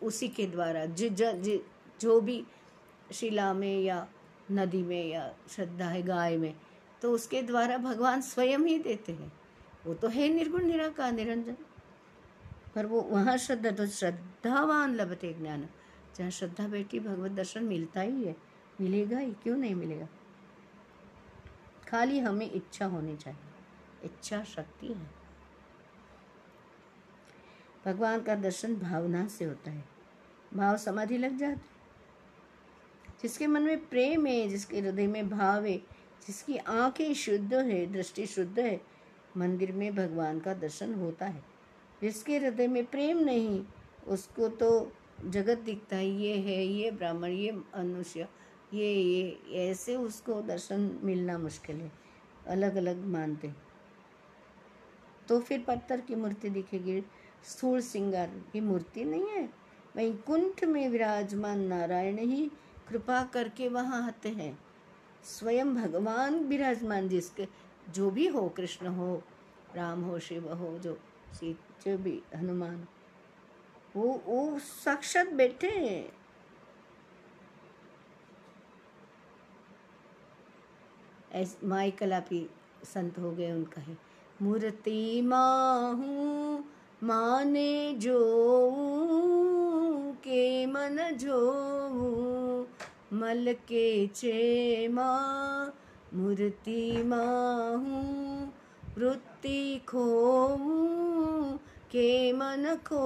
उसी के द्वारा। जि, ज, ज, भी शिला में या नदी में या श्रद्धा है गाय में तो उसके द्वारा भगवान स्वयं ही देते हैं। वो तो है निर्गुण निराकार निरंजन। पर वो वहाँ श्रद्धा तो श्रद्धावान लभते ज्ञान। जहाँ श्रद्धा बैठी, भगवत दर्शन मिलता ही है। मिलेगा ही? क्यों नहीं मिलेगा? खाली हमें इच्छा होनी चाहिए। इच्छा शक्ति है। भगवान का दर्शन भावना से होता है। भाव समाधि लग जाती जिसके मन में प्रेम है, जिसके हृदय में भाव है, जिसकी आँखें शुद्ध है, दृष्टि शुद्ध है, मंदिर में भगवान का दर्शन होता है। जिसके हृदय में प्रेम नहीं, उसको तो जगत दिखता है, ये है, ये ब्राह्मण, ये मनुष्य, ये ये, ऐसे उसको दर्शन मिलना मुश्किल है अलग अलग मानते तो फिर पत्थर की मूर्ति दिखेगी, स्थूल सिंगार की मूर्ति नहीं है, वहीं कुंठ में विराजमान नारायण ही कृपा करके वहाँ आते हैं। स्वयं भगवान विराजमान, जिसके जो भी हो, कृष्ण हो, राम हो, शिव हो, जो जो भी, हनुमान वो वो साक्षात बैठे हैं। माई कलापी संत हो गए उनका है। मूर्ति माहू माने जो के मन जो मल के चे माँ मूर्ति माहू वृत्ति खो के मन को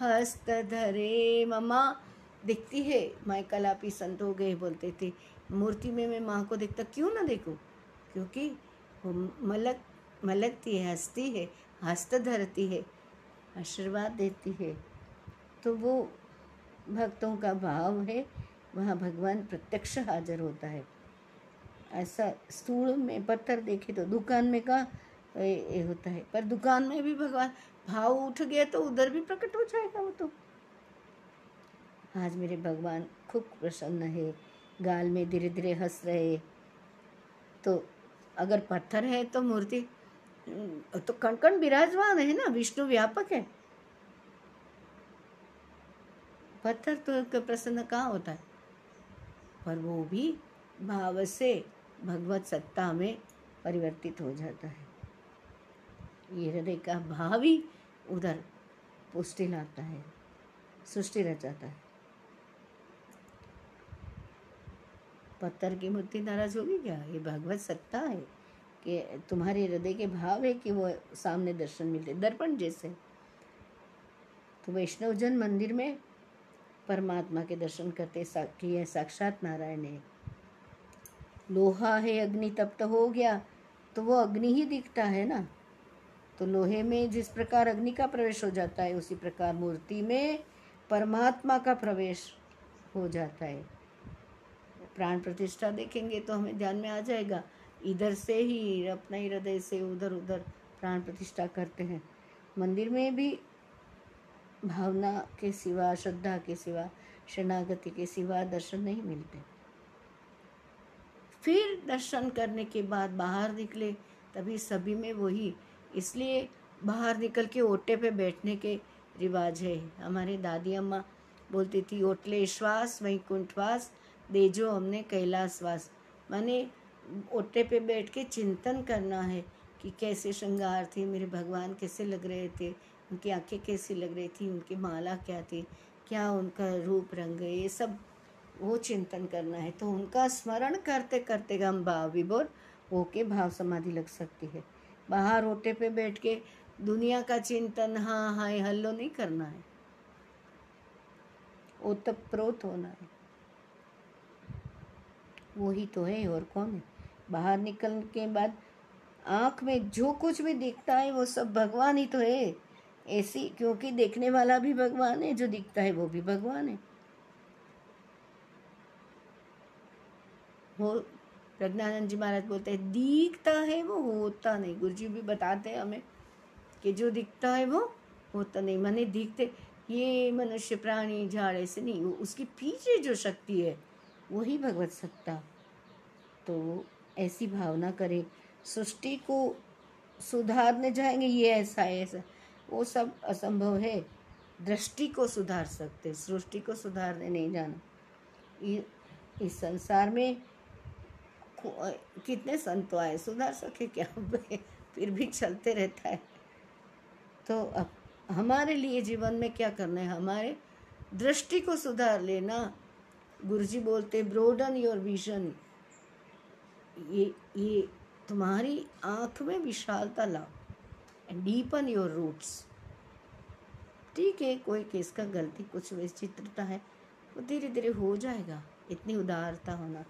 हस्त धरे ममा। दिखती है माँ कलापी संत हो गए बोलते थे। मूर्ति में मैं माँ को देखता क्यों ना देखूँ? क्योंकि वो मलक, मलकती है, हंसती है, हस्त धरती है, आशीर्वाद देती है। तो वो भक्तों का भाव है, वहाँ भगवान प्रत्यक्ष हाजिर होता है। ऐसा स्थूल में पत्थर देखे तो दुकान में का ये होता है। पर दुकान में भी भगवान भाव उठ गया तो उधर भी प्रकट हो जाएगा वो तो। आज मेरे भगवान खूब प्रसन्न है, गाल में धीरे धीरे हंस रहे। तो अगर पत्थर है तो मूर्ति तो कण कण विराजमान है ना, विष्णु व्यापक है। पत्थर तो प्रसन्न कहाँ होता है? पर वो भी भाव से भगवत सत्ता में परिवर्तित हो जाता है। ये हृदय का भाव ही उधर पुष्टि लाता है, सृष्टि रचाता है। पत्थर की मूर्ति नाराज़ होगी क्या? ये भगवत सत्ता है कि तुम्हारे हृदय के भाव है कि वो सामने दर्शन मिलते, दर्पण जैसे। तो वैष्णव जन मंदिर में परमात्मा के दर्शन करते कि यह साक्षात नारायण है। लोहा है, अग्नि तप्त हो गया तो वो अग्नि ही दिखता है ना? तो लोहे में जिस प्रकार अग्नि का प्रवेश हो जाता है, उसी प्रकार मूर्ति में परमात्मा का प्रवेश हो जाता है। प्राण प्रतिष्ठा देखेंगे तो हमें ध्यान में आ जाएगा। इधर से ही, अपना ही हृदय से उधर उधर प्राण प्रतिष्ठा करते हैं। मंदिर में भी भावना के सिवा, श्रद्धा के सिवा, शरणागति के सिवा दर्शन नहीं मिलते। फिर दर्शन करने के बाद बाहर निकले, तभी सभी में वही इसलिए बाहर निकल के ओटे पे बैठने के रिवाज है। हमारे दादी अम्मा बोलती थी, ओटले श्वास, वही कुंठवास दे जो हमने कैलाशवास माने ओटे पे बैठ के चिंतन करना है कि कैसे श्रृंगार थे, मेरे भगवान कैसे लग रहे थे, उनकी आँखें कैसी लग रही थी, उनकी माला क्या थी, क्या उनका रूप रंग ये सब वो चिंतन करना है। तो उनका स्मरण करते करते हम भाव विभोर होके भाव समाधि लग सकती है। बाहर ओटे पे बैठ के दुनिया का चिंतन हाँ हाय हल्लो नहीं करना है। ओतप्रोत होना है। वही तो है, और कौन है? बाहर निकलने के बाद आँख में जो कुछ भी दिखता है, वो सब भगवान ही तो है। ऐसी, क्योंकि देखने वाला भी भगवान है, जो दिखता है, वो भी भगवान है प्रज्ञानंद जी महाराज बोलते हैं, दिखता है वो, होता नहीं। गुरु जी भी बताते हैं हमें कि जो दिखता है वो, होता नहीं। मैंने दिखते, ये मनुष्य प्राणी झाड़ ऐसे नहीं, वो उसके पीछे जो शक्ति है, वही भगवत सत्ता। तो ऐसी भावना करें, सृष्टि को सुधारने जाएँगे, ये ऐसा है, ऐसा। वो सब असंभव है। दृष्टि को सुधार सकते, सृष्टि को सुधारने नहीं जाना। इस संसार में कितने संत आए सुधार सके क्या फिर भी चलते रहता है। तो अब हमारे लिए जीवन में क्या करना है? हमारे दृष्टि को सुधार लेना। गुरुजी बोलते ब्रोडन योर विजन ये ये तुम्हारी आँख में विशालता लाओ एंड डीपन योर रूट्स ठीक है, कोई केस का गलती, कुछ विचित्रता है, वो धीरे धीरे हो जाएगा। इतनी उदारता होना।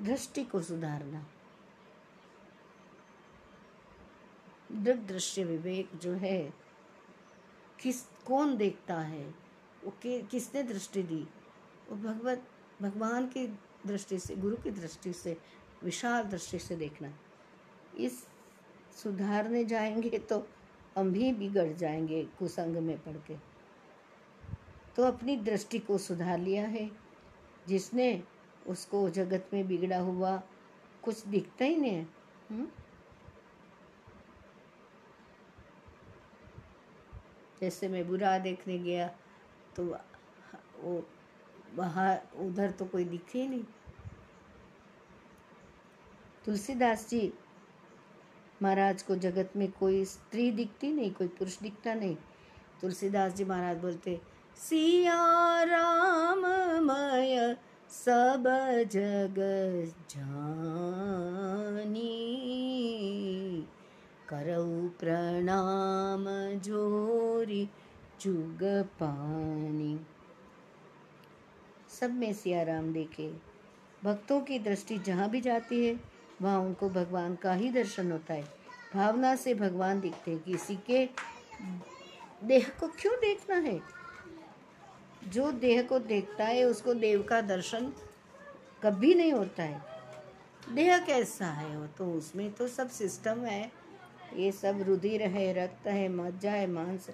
दृष्टि को सुधारना। दृढ़ दृश्य विवेक जो है किस कौन देखता है? वो कि, किसने दृष्टि दी? वो भगवत भगवान की दृष्टि से गुरु की दृष्टि से विशाल दृष्टि से देखना। इस सुधारने जाएँगे तो हम भी बिगड़ जाएँगे कुसंग में पड़ के। तो अपनी दृष्टि को सुधार लिया है। जिसने उसको जगत में बिगड़ा हुआ कुछ दिखता ही नहीं है हुँ? जैसे मैं बुरा देखने गया तो वो वहाँ, उधर तो कोई दिखे ही नहीं तुलसीदास जी, महाराज को जगत में कोई स्त्री दिखती नहीं, कोई पुरुष दिखता नहीं तुलसीदास जी महाराज बोलते, सिया राम मय सब जग जानी। करऊ प्रणाम जोरी चुग पानी। सब में सिया राम देखे। भक्तों की दृष्टि जहाँ भी जाती है, वहाँ उनको भगवान का ही दर्शन होता है। भावना से भगवान दिखते हैं किसी के देह को क्यों देखना है? जो देह को देखता है, उसको देव का दर्शन कभी नहीं होता है। देह कैसा है? वो तो उसमें तो सब सिस्टम है। ये सब रुधिर है, रक्त है, मज्जा है, मांस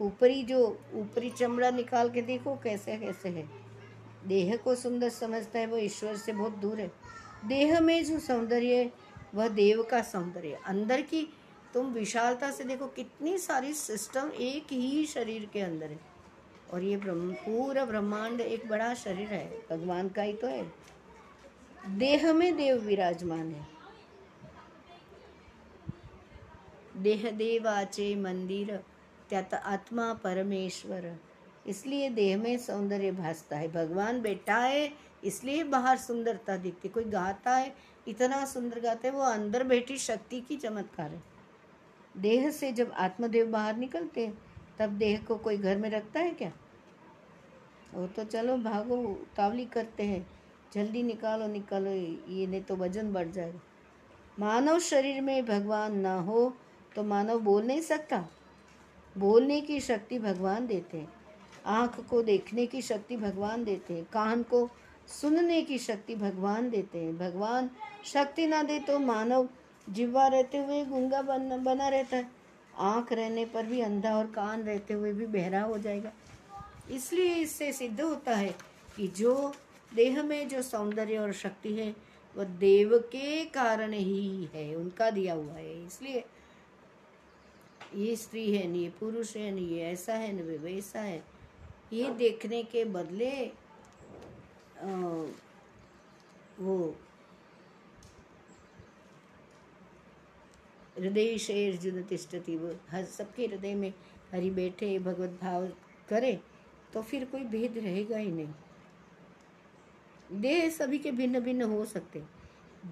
ऊपरी जो, ऊपरी चमड़ा निकाल के देखो कैसे कैसे है। देह को सुंदर समझता है, वो ईश्वर से बहुत दूर है। देह में जो सौंदर्य है, वह देव का सौंदर्य अंदर की तुम विशालता से देखो, कितनी सारी सिस्टम एक ही शरीर के अंदर है। और ये ब्रह्म, पूरा ब्रह्मांड एक बड़ा शरीर है, भगवान का ही तो है। देह में देव विराजमान है। देह देवाचे मंदिर, त्यात आत्मा परमेश्वर। इसलिए देह में सौंदर्य भासता है। भगवान बैठा है, इसलिए बाहर सुंदरता दिखती कोई गाता है, इतना सुंदर गाता है, वो अंदर बैठी शक्ति की चमत्कार है। देह से जब आत्मदेव बाहर निकलते हैं, तब देह को कोई घर में रखता है क्या? वो तो चलो भागो उतावली करते हैं। जल्दी निकालो निकालो, ये नहीं तो वज़न बढ़ जाएगा। मानव शरीर में भगवान ना हो तो मानव बोल नहीं सकता। बोलने की शक्ति भगवान देते हैं। आँख को देखने की शक्ति भगवान देते हैं। कान को सुनने की शक्ति भगवान देते हैं। भगवान शक्ति ना दे तो मानव जिब्वा रहते हुए गुंगा बन, बना रहता है। आँख रहने पर भी अंधा और कान रहते हुए भी बहरा हो जाएगा। इसलिए इससे सिद्ध होता है कि जो देह में जो सौंदर्य और शक्ति है वह देव के कारण ही है उनका दिया हुआ है। इसलिए ये स्त्री है नहीं ये पुरुष है नहीं ये ऐसा है नहीं वैसा है। ये देखने के बदले आ, वो हृदय से अर्जुन तिष्ठती वो हर सबके हृदय में हरि बैठे भगवत भाव करे तो फिर कोई भेद रहेगा ही नहीं। देह सभी के भिन्न भिन्न हो सकते।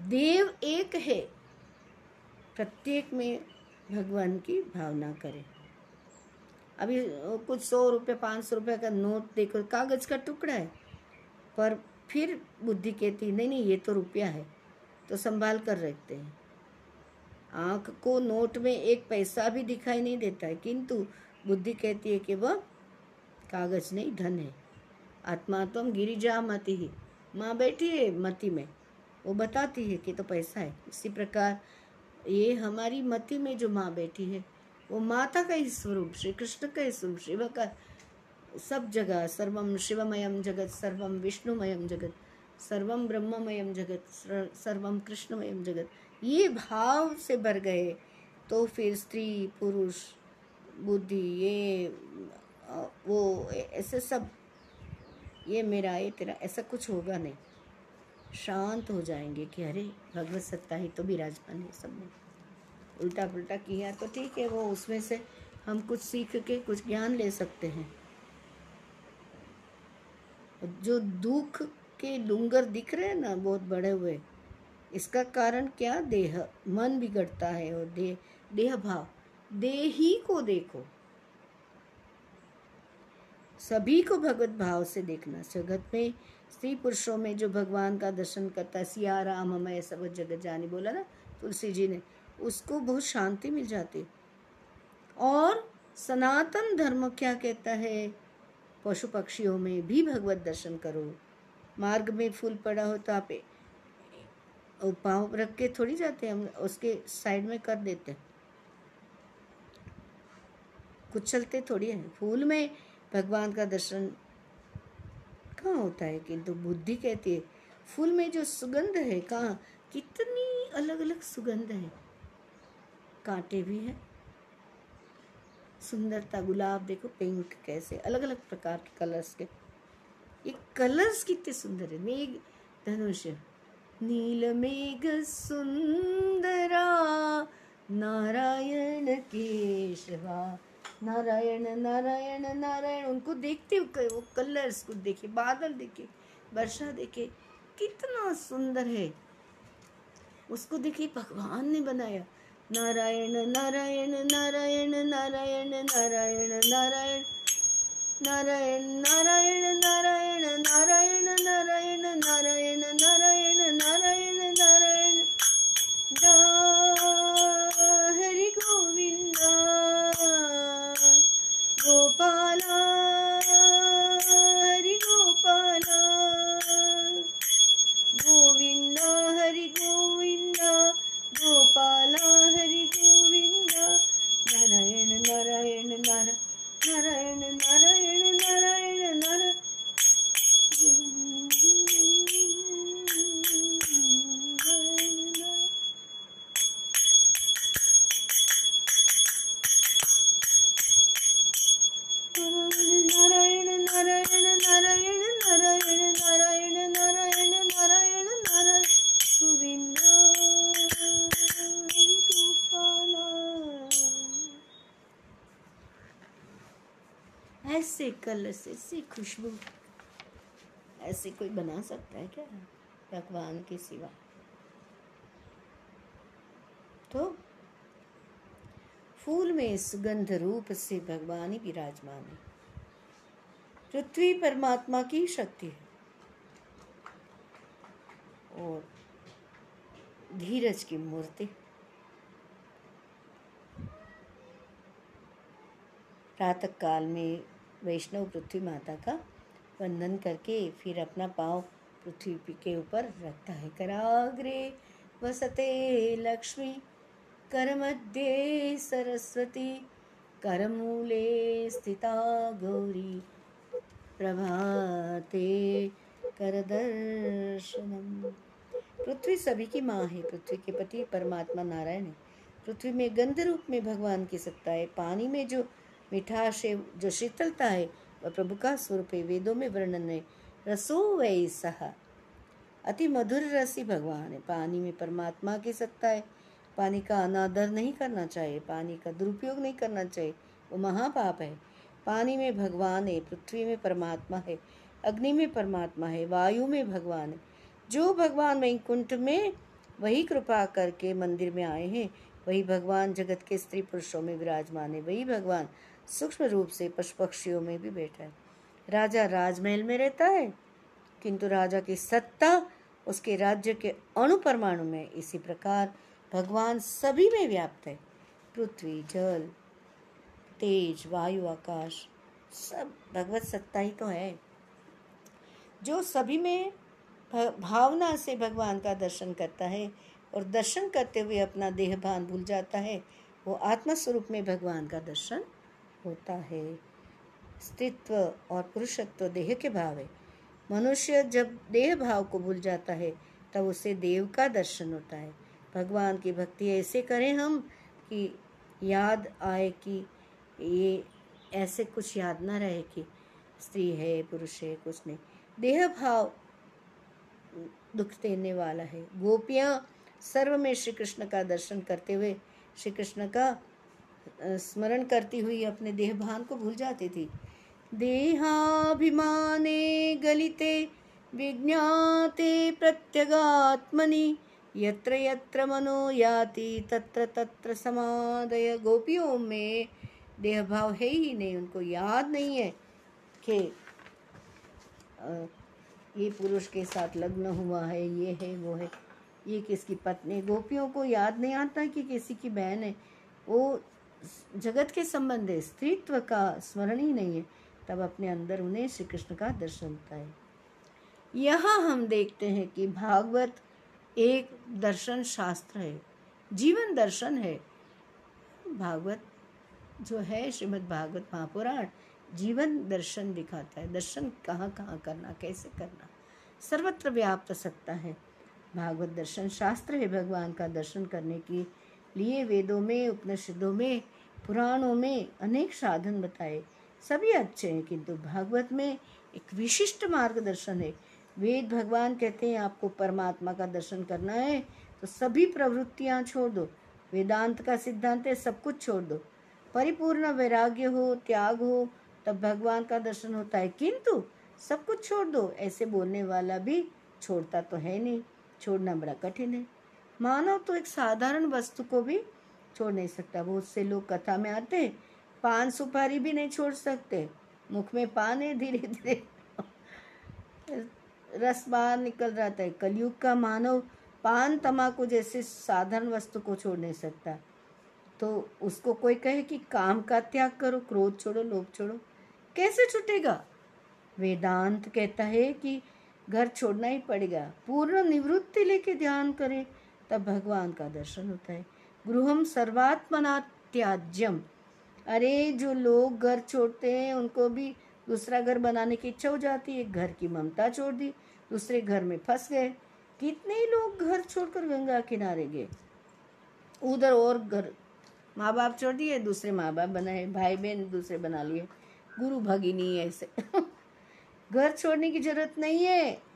देव एक है। प्रत्येक में भगवान की भावना करें। अभी कुछ सौ रुपये, पाँच सौ रुपये का नोट देखो, कागज़ का टुकड़ा है। पर फिर बुद्धि कहती नहीं नहीं ये तो रुपया है। तो संभाल कर रखते हैं। आँख को नोट में एक पैसा भी दिखाई नहीं देता है, किंतु बुद्धि कहती है कि वह कागज़ नहीं, धन है। आत्मा तो हम गिरिजा मती ही। माँ बैठी है मती में। वो बताती है कि तो पैसा है। इसी प्रकार ये हमारी मति में जो माँ बैठी है, वो माता का ही स्वरूप श्री कृष्ण का ही स्वरूप, शिव का सब जगह सर्वम शिवमयम जगत सर्वम विष्णुमयम जगत सर्वम ब्रह्ममयम जगत सर्वम कृष्णमयम जगत, ये भाव से भर गए। तो फिर स्त्री, पुरुष, बुद्धि, ये वो ऐसे सब, ये मेरा, ये तेरा, ऐसा कुछ होगा नहीं। शांत हो जाएँगे कि अरे, भगवत सत्ता ही तो विराजमान है सब में। उल्टा पुल्टा किया तो ठीक है, वो उसमें से हम कुछ सीख के कुछ ज्ञान ले सकते हैं। जो दुख के डूंगर दिख रहे हैं ना, बहुत बड़े हुए, इसका कारण क्या? देह, मन बिगड़ता है और देह देह भाव। देही को देखो। सभी को भगवत भाव से देखना। जगत में स्त्री पुरुषों में जो भगवान का दर्शन करता है, सिया राम हमें सब जगत जानी बोला ना तुलसी जी ने, उसको बहुत शांति मिल जाती। और सनातन धर्म क्या कहता है? पशु पक्षियों में भी भगवत दर्शन करो। मार्ग में फूल पड़ा हो तो आप पाँव रख के थोड़ी जाते हैं, हम उसके साइड में कर देते हैं। कुछ चलते थोड़ी है। फूल में भगवान का दर्शन कहाँ होता है किंतु बुद्धि कहती है, फूल में जो सुगंध है, कहाँ, कितनी अलग अलग सुगंध है। कांटे भी है। सुंदरता, गुलाब, देखो पिंक कैसे अलग अलग प्रकार के कलर्स के। ये कलर्स कितने सुंदर है। मेघ, धनुष, नील, मेघ, सुंदरा, नारायण, केशवा। नारायण नारायण नारायण उनको देखते हुए वो कलर्स को देखे बादल देखे वर्षा देखे कितना सुंदर है उसको देखिए भगवान ने बनाया नारायण नारायण नारायण नारायण नारायण नारायण नारायण नारायण नारायण नारायण नारायण नारायण ऐसी खुशबू, ऐसे कोई बना सकता है क्या? भगवान के सिवा। तो फूल में सुगंध रूप से भगवान ही विराजमान है। पृथ्वी परमात्मा की शक्ति है। और धीरज की मूर्ति। प्रातः काल में वैष्णव पृथ्वी माता का वंदन करके फिर अपना पाँव पृथ्वी के ऊपर रखता है। कराग्रे वसते लक्ष्मी, करमध्ये सरस्वती, करमूले स्थिता गौरी, प्रभाते कर करदर्शनम। पृथ्वी सभी की माँ है, पृथ्वी के पति परमात्मा नारायण है। पृथ्वी में गंध रूप में भगवान की सत्ता है, पानी में जो मिठास जो शीतलता है, वह प्रभु का स्वरूप है। वेदों में वर्णन है, रसो वैसा अति मधुर रसी भगवान है। पानी में परमात्मा की सत्ता है। पानी का अनादर नहीं करना चाहिए, पानी का दुरुपयोग नहीं करना चाहिए, वो महापाप है। पानी में भगवान है, पृथ्वी में परमात्मा है, अग्नि में परमात्मा है, वायु में भगवान है। जो भगवान वैकुंठ में, वही कृपा करके मंदिर में आए हैं, वही भगवान जगत के स्त्री पुरुषों में विराजमान है, वही भगवान सूक्ष्म रूप से पशु पक्षियों में भी बैठा है। राजा राजमहल में रहता है, किंतु राजा की सत्ता उसके राज्य के अणु परमाणु में। इसी प्रकार भगवान सभी में व्याप्त है। पृथ्वी, जल, तेज, वायु, आकाश, सब भगवत सत्ता ही तो है। जो सभी में भावना से भगवान का दर्शन करता है और दर्शन करते हुए अपना देह भान भूल जाता है, वो आत्मा स्वरूप में भगवान का दर्शन होता है। स्थित्व और पुरुषत्व देह के भाव है। मनुष्य जब देह भाव को भूल जाता है, तब उसे देव का दर्शन होता है। भगवान की भक्ति ऐसे करें हम कि याद आए कि ये ऐसे कुछ याद ना रहे कि स्त्री है, पुरुष है, कुछ नहीं। देह भाव दुख देने वाला है। गोपियाँ सर्व में श्री कृष्ण का दर्शन करते हुए श्री कृष्ण का स्मरण करती हुई अपने देह भान को भूल जाती थी। देहाभिमाने गलिते, विज्ञाते प्रत्यगात्मनि, यत्र यत्र मनो याति, तत्र तत्र समादय। गोपियों में देह भाव है ही नहीं, उनको याद नहीं है कि ये पुरुष के साथ लग्न हुआ है, ये है, वो है, ये किसकी पत्नी गोपियों को याद नहीं आता कि किसी की बहन है। वो जगत के संबंध स्त्रीत्व का स्मरण ही नहीं है, तब अपने अंदर उन्हें श्री कृष्ण का दर्शन होता है। यहाँ हम देखते हैं कि भागवत एक दर्शन शास्त्र है, जीवन दर्शन है। भागवत जो है, श्रीमद् भागवत महापुराण, जीवन दर्शन दिखाता है। दर्शन कहाँ कहाँ करना, कैसे करना, सर्वत्र व्याप्त सकता है। भागवत दर्शन शास्त्र है, भगवान का दर्शन करने के लिए वेदों में, उपनिषदों में, पुराणों में अनेक साधन बताए। सभी अच्छे हैं, किंतु भागवत में एक विशिष्ट मार्गदर्शन है। वेद भगवान कहते हैं, आपको परमात्मा का दर्शन करना है तो सभी प्रवृत्तियाँ छोड़ दो। वेदांत का सिद्धांत है, सब कुछ छोड़ दो। परिपूर्ण वैराग्य हो, त्याग हो, तब भगवान का दर्शन होता है। किंतु सब कुछ छोड़ दो, ऐसे बोलने वाला भी छोड़ता तो है नहीं। छोड़ना बड़ा कठिन है। मानव तो एक साधारण वस्तु को भी छोड़ नहीं सकता। बहुत से लोग कथा में आते पान सुपारी भी नहीं छोड़ सकते। मुख में पान है, धीरे धीरे। रस बाहर निकल रहा है कलयुग का मानव पान तमाकू जैसे साधारण वस्तु को छोड़ नहीं सकता। तो उसको कोई कहे कि काम का त्याग करो, क्रोध छोड़ो, लोभ छोड़ो। कैसे छूटेगा? वेदांत कहता है कि घर छोड़ना ही पड़ेगा। पूर्ण निवृत्ति लेके ध्यान करें। तब भगवान का दर्शन होता है। गृहम सर्वात्मना त्याज्यम अरे, जो लोग घर छोड़ते हैं, उनको भी दूसरा घर बनाने की इच्छा हो जाती है। घर की ममता छोड़ दी, दूसरे घर में फंस गए। कितने लोग घर छोड़कर गंगा किनारे गए? उधर और घर माँ बाप छोड़ दिए, दूसरे माँ बाप बनाए भाई बहन दूसरे बना लिए। गुरु भगिनी ऐसे। घर छोड़ने की ज़रूरत नहीं है।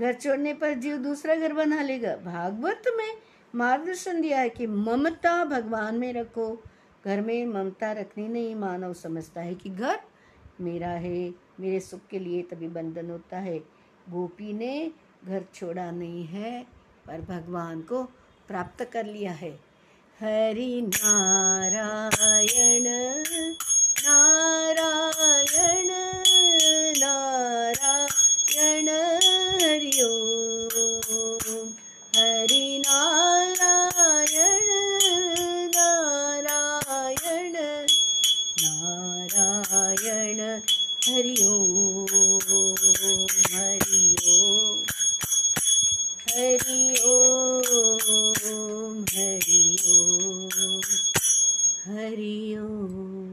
घर छोड़ने पर जीव दूसरा घर बना लेगा। भागवत में मार्गदर्शन दिया है कि ममता भगवान में रखो। घर में ममता रखनी नहीं, मानव समझता है कि घर मेरा है, मेरे सुख के लिए तभी बंधन होता है। गोपी ने घर छोड़ा नहीं है, पर भगवान को प्राप्त कर लिया है। हरि नारायण नारायण। ओम हरि ओम हरि ओम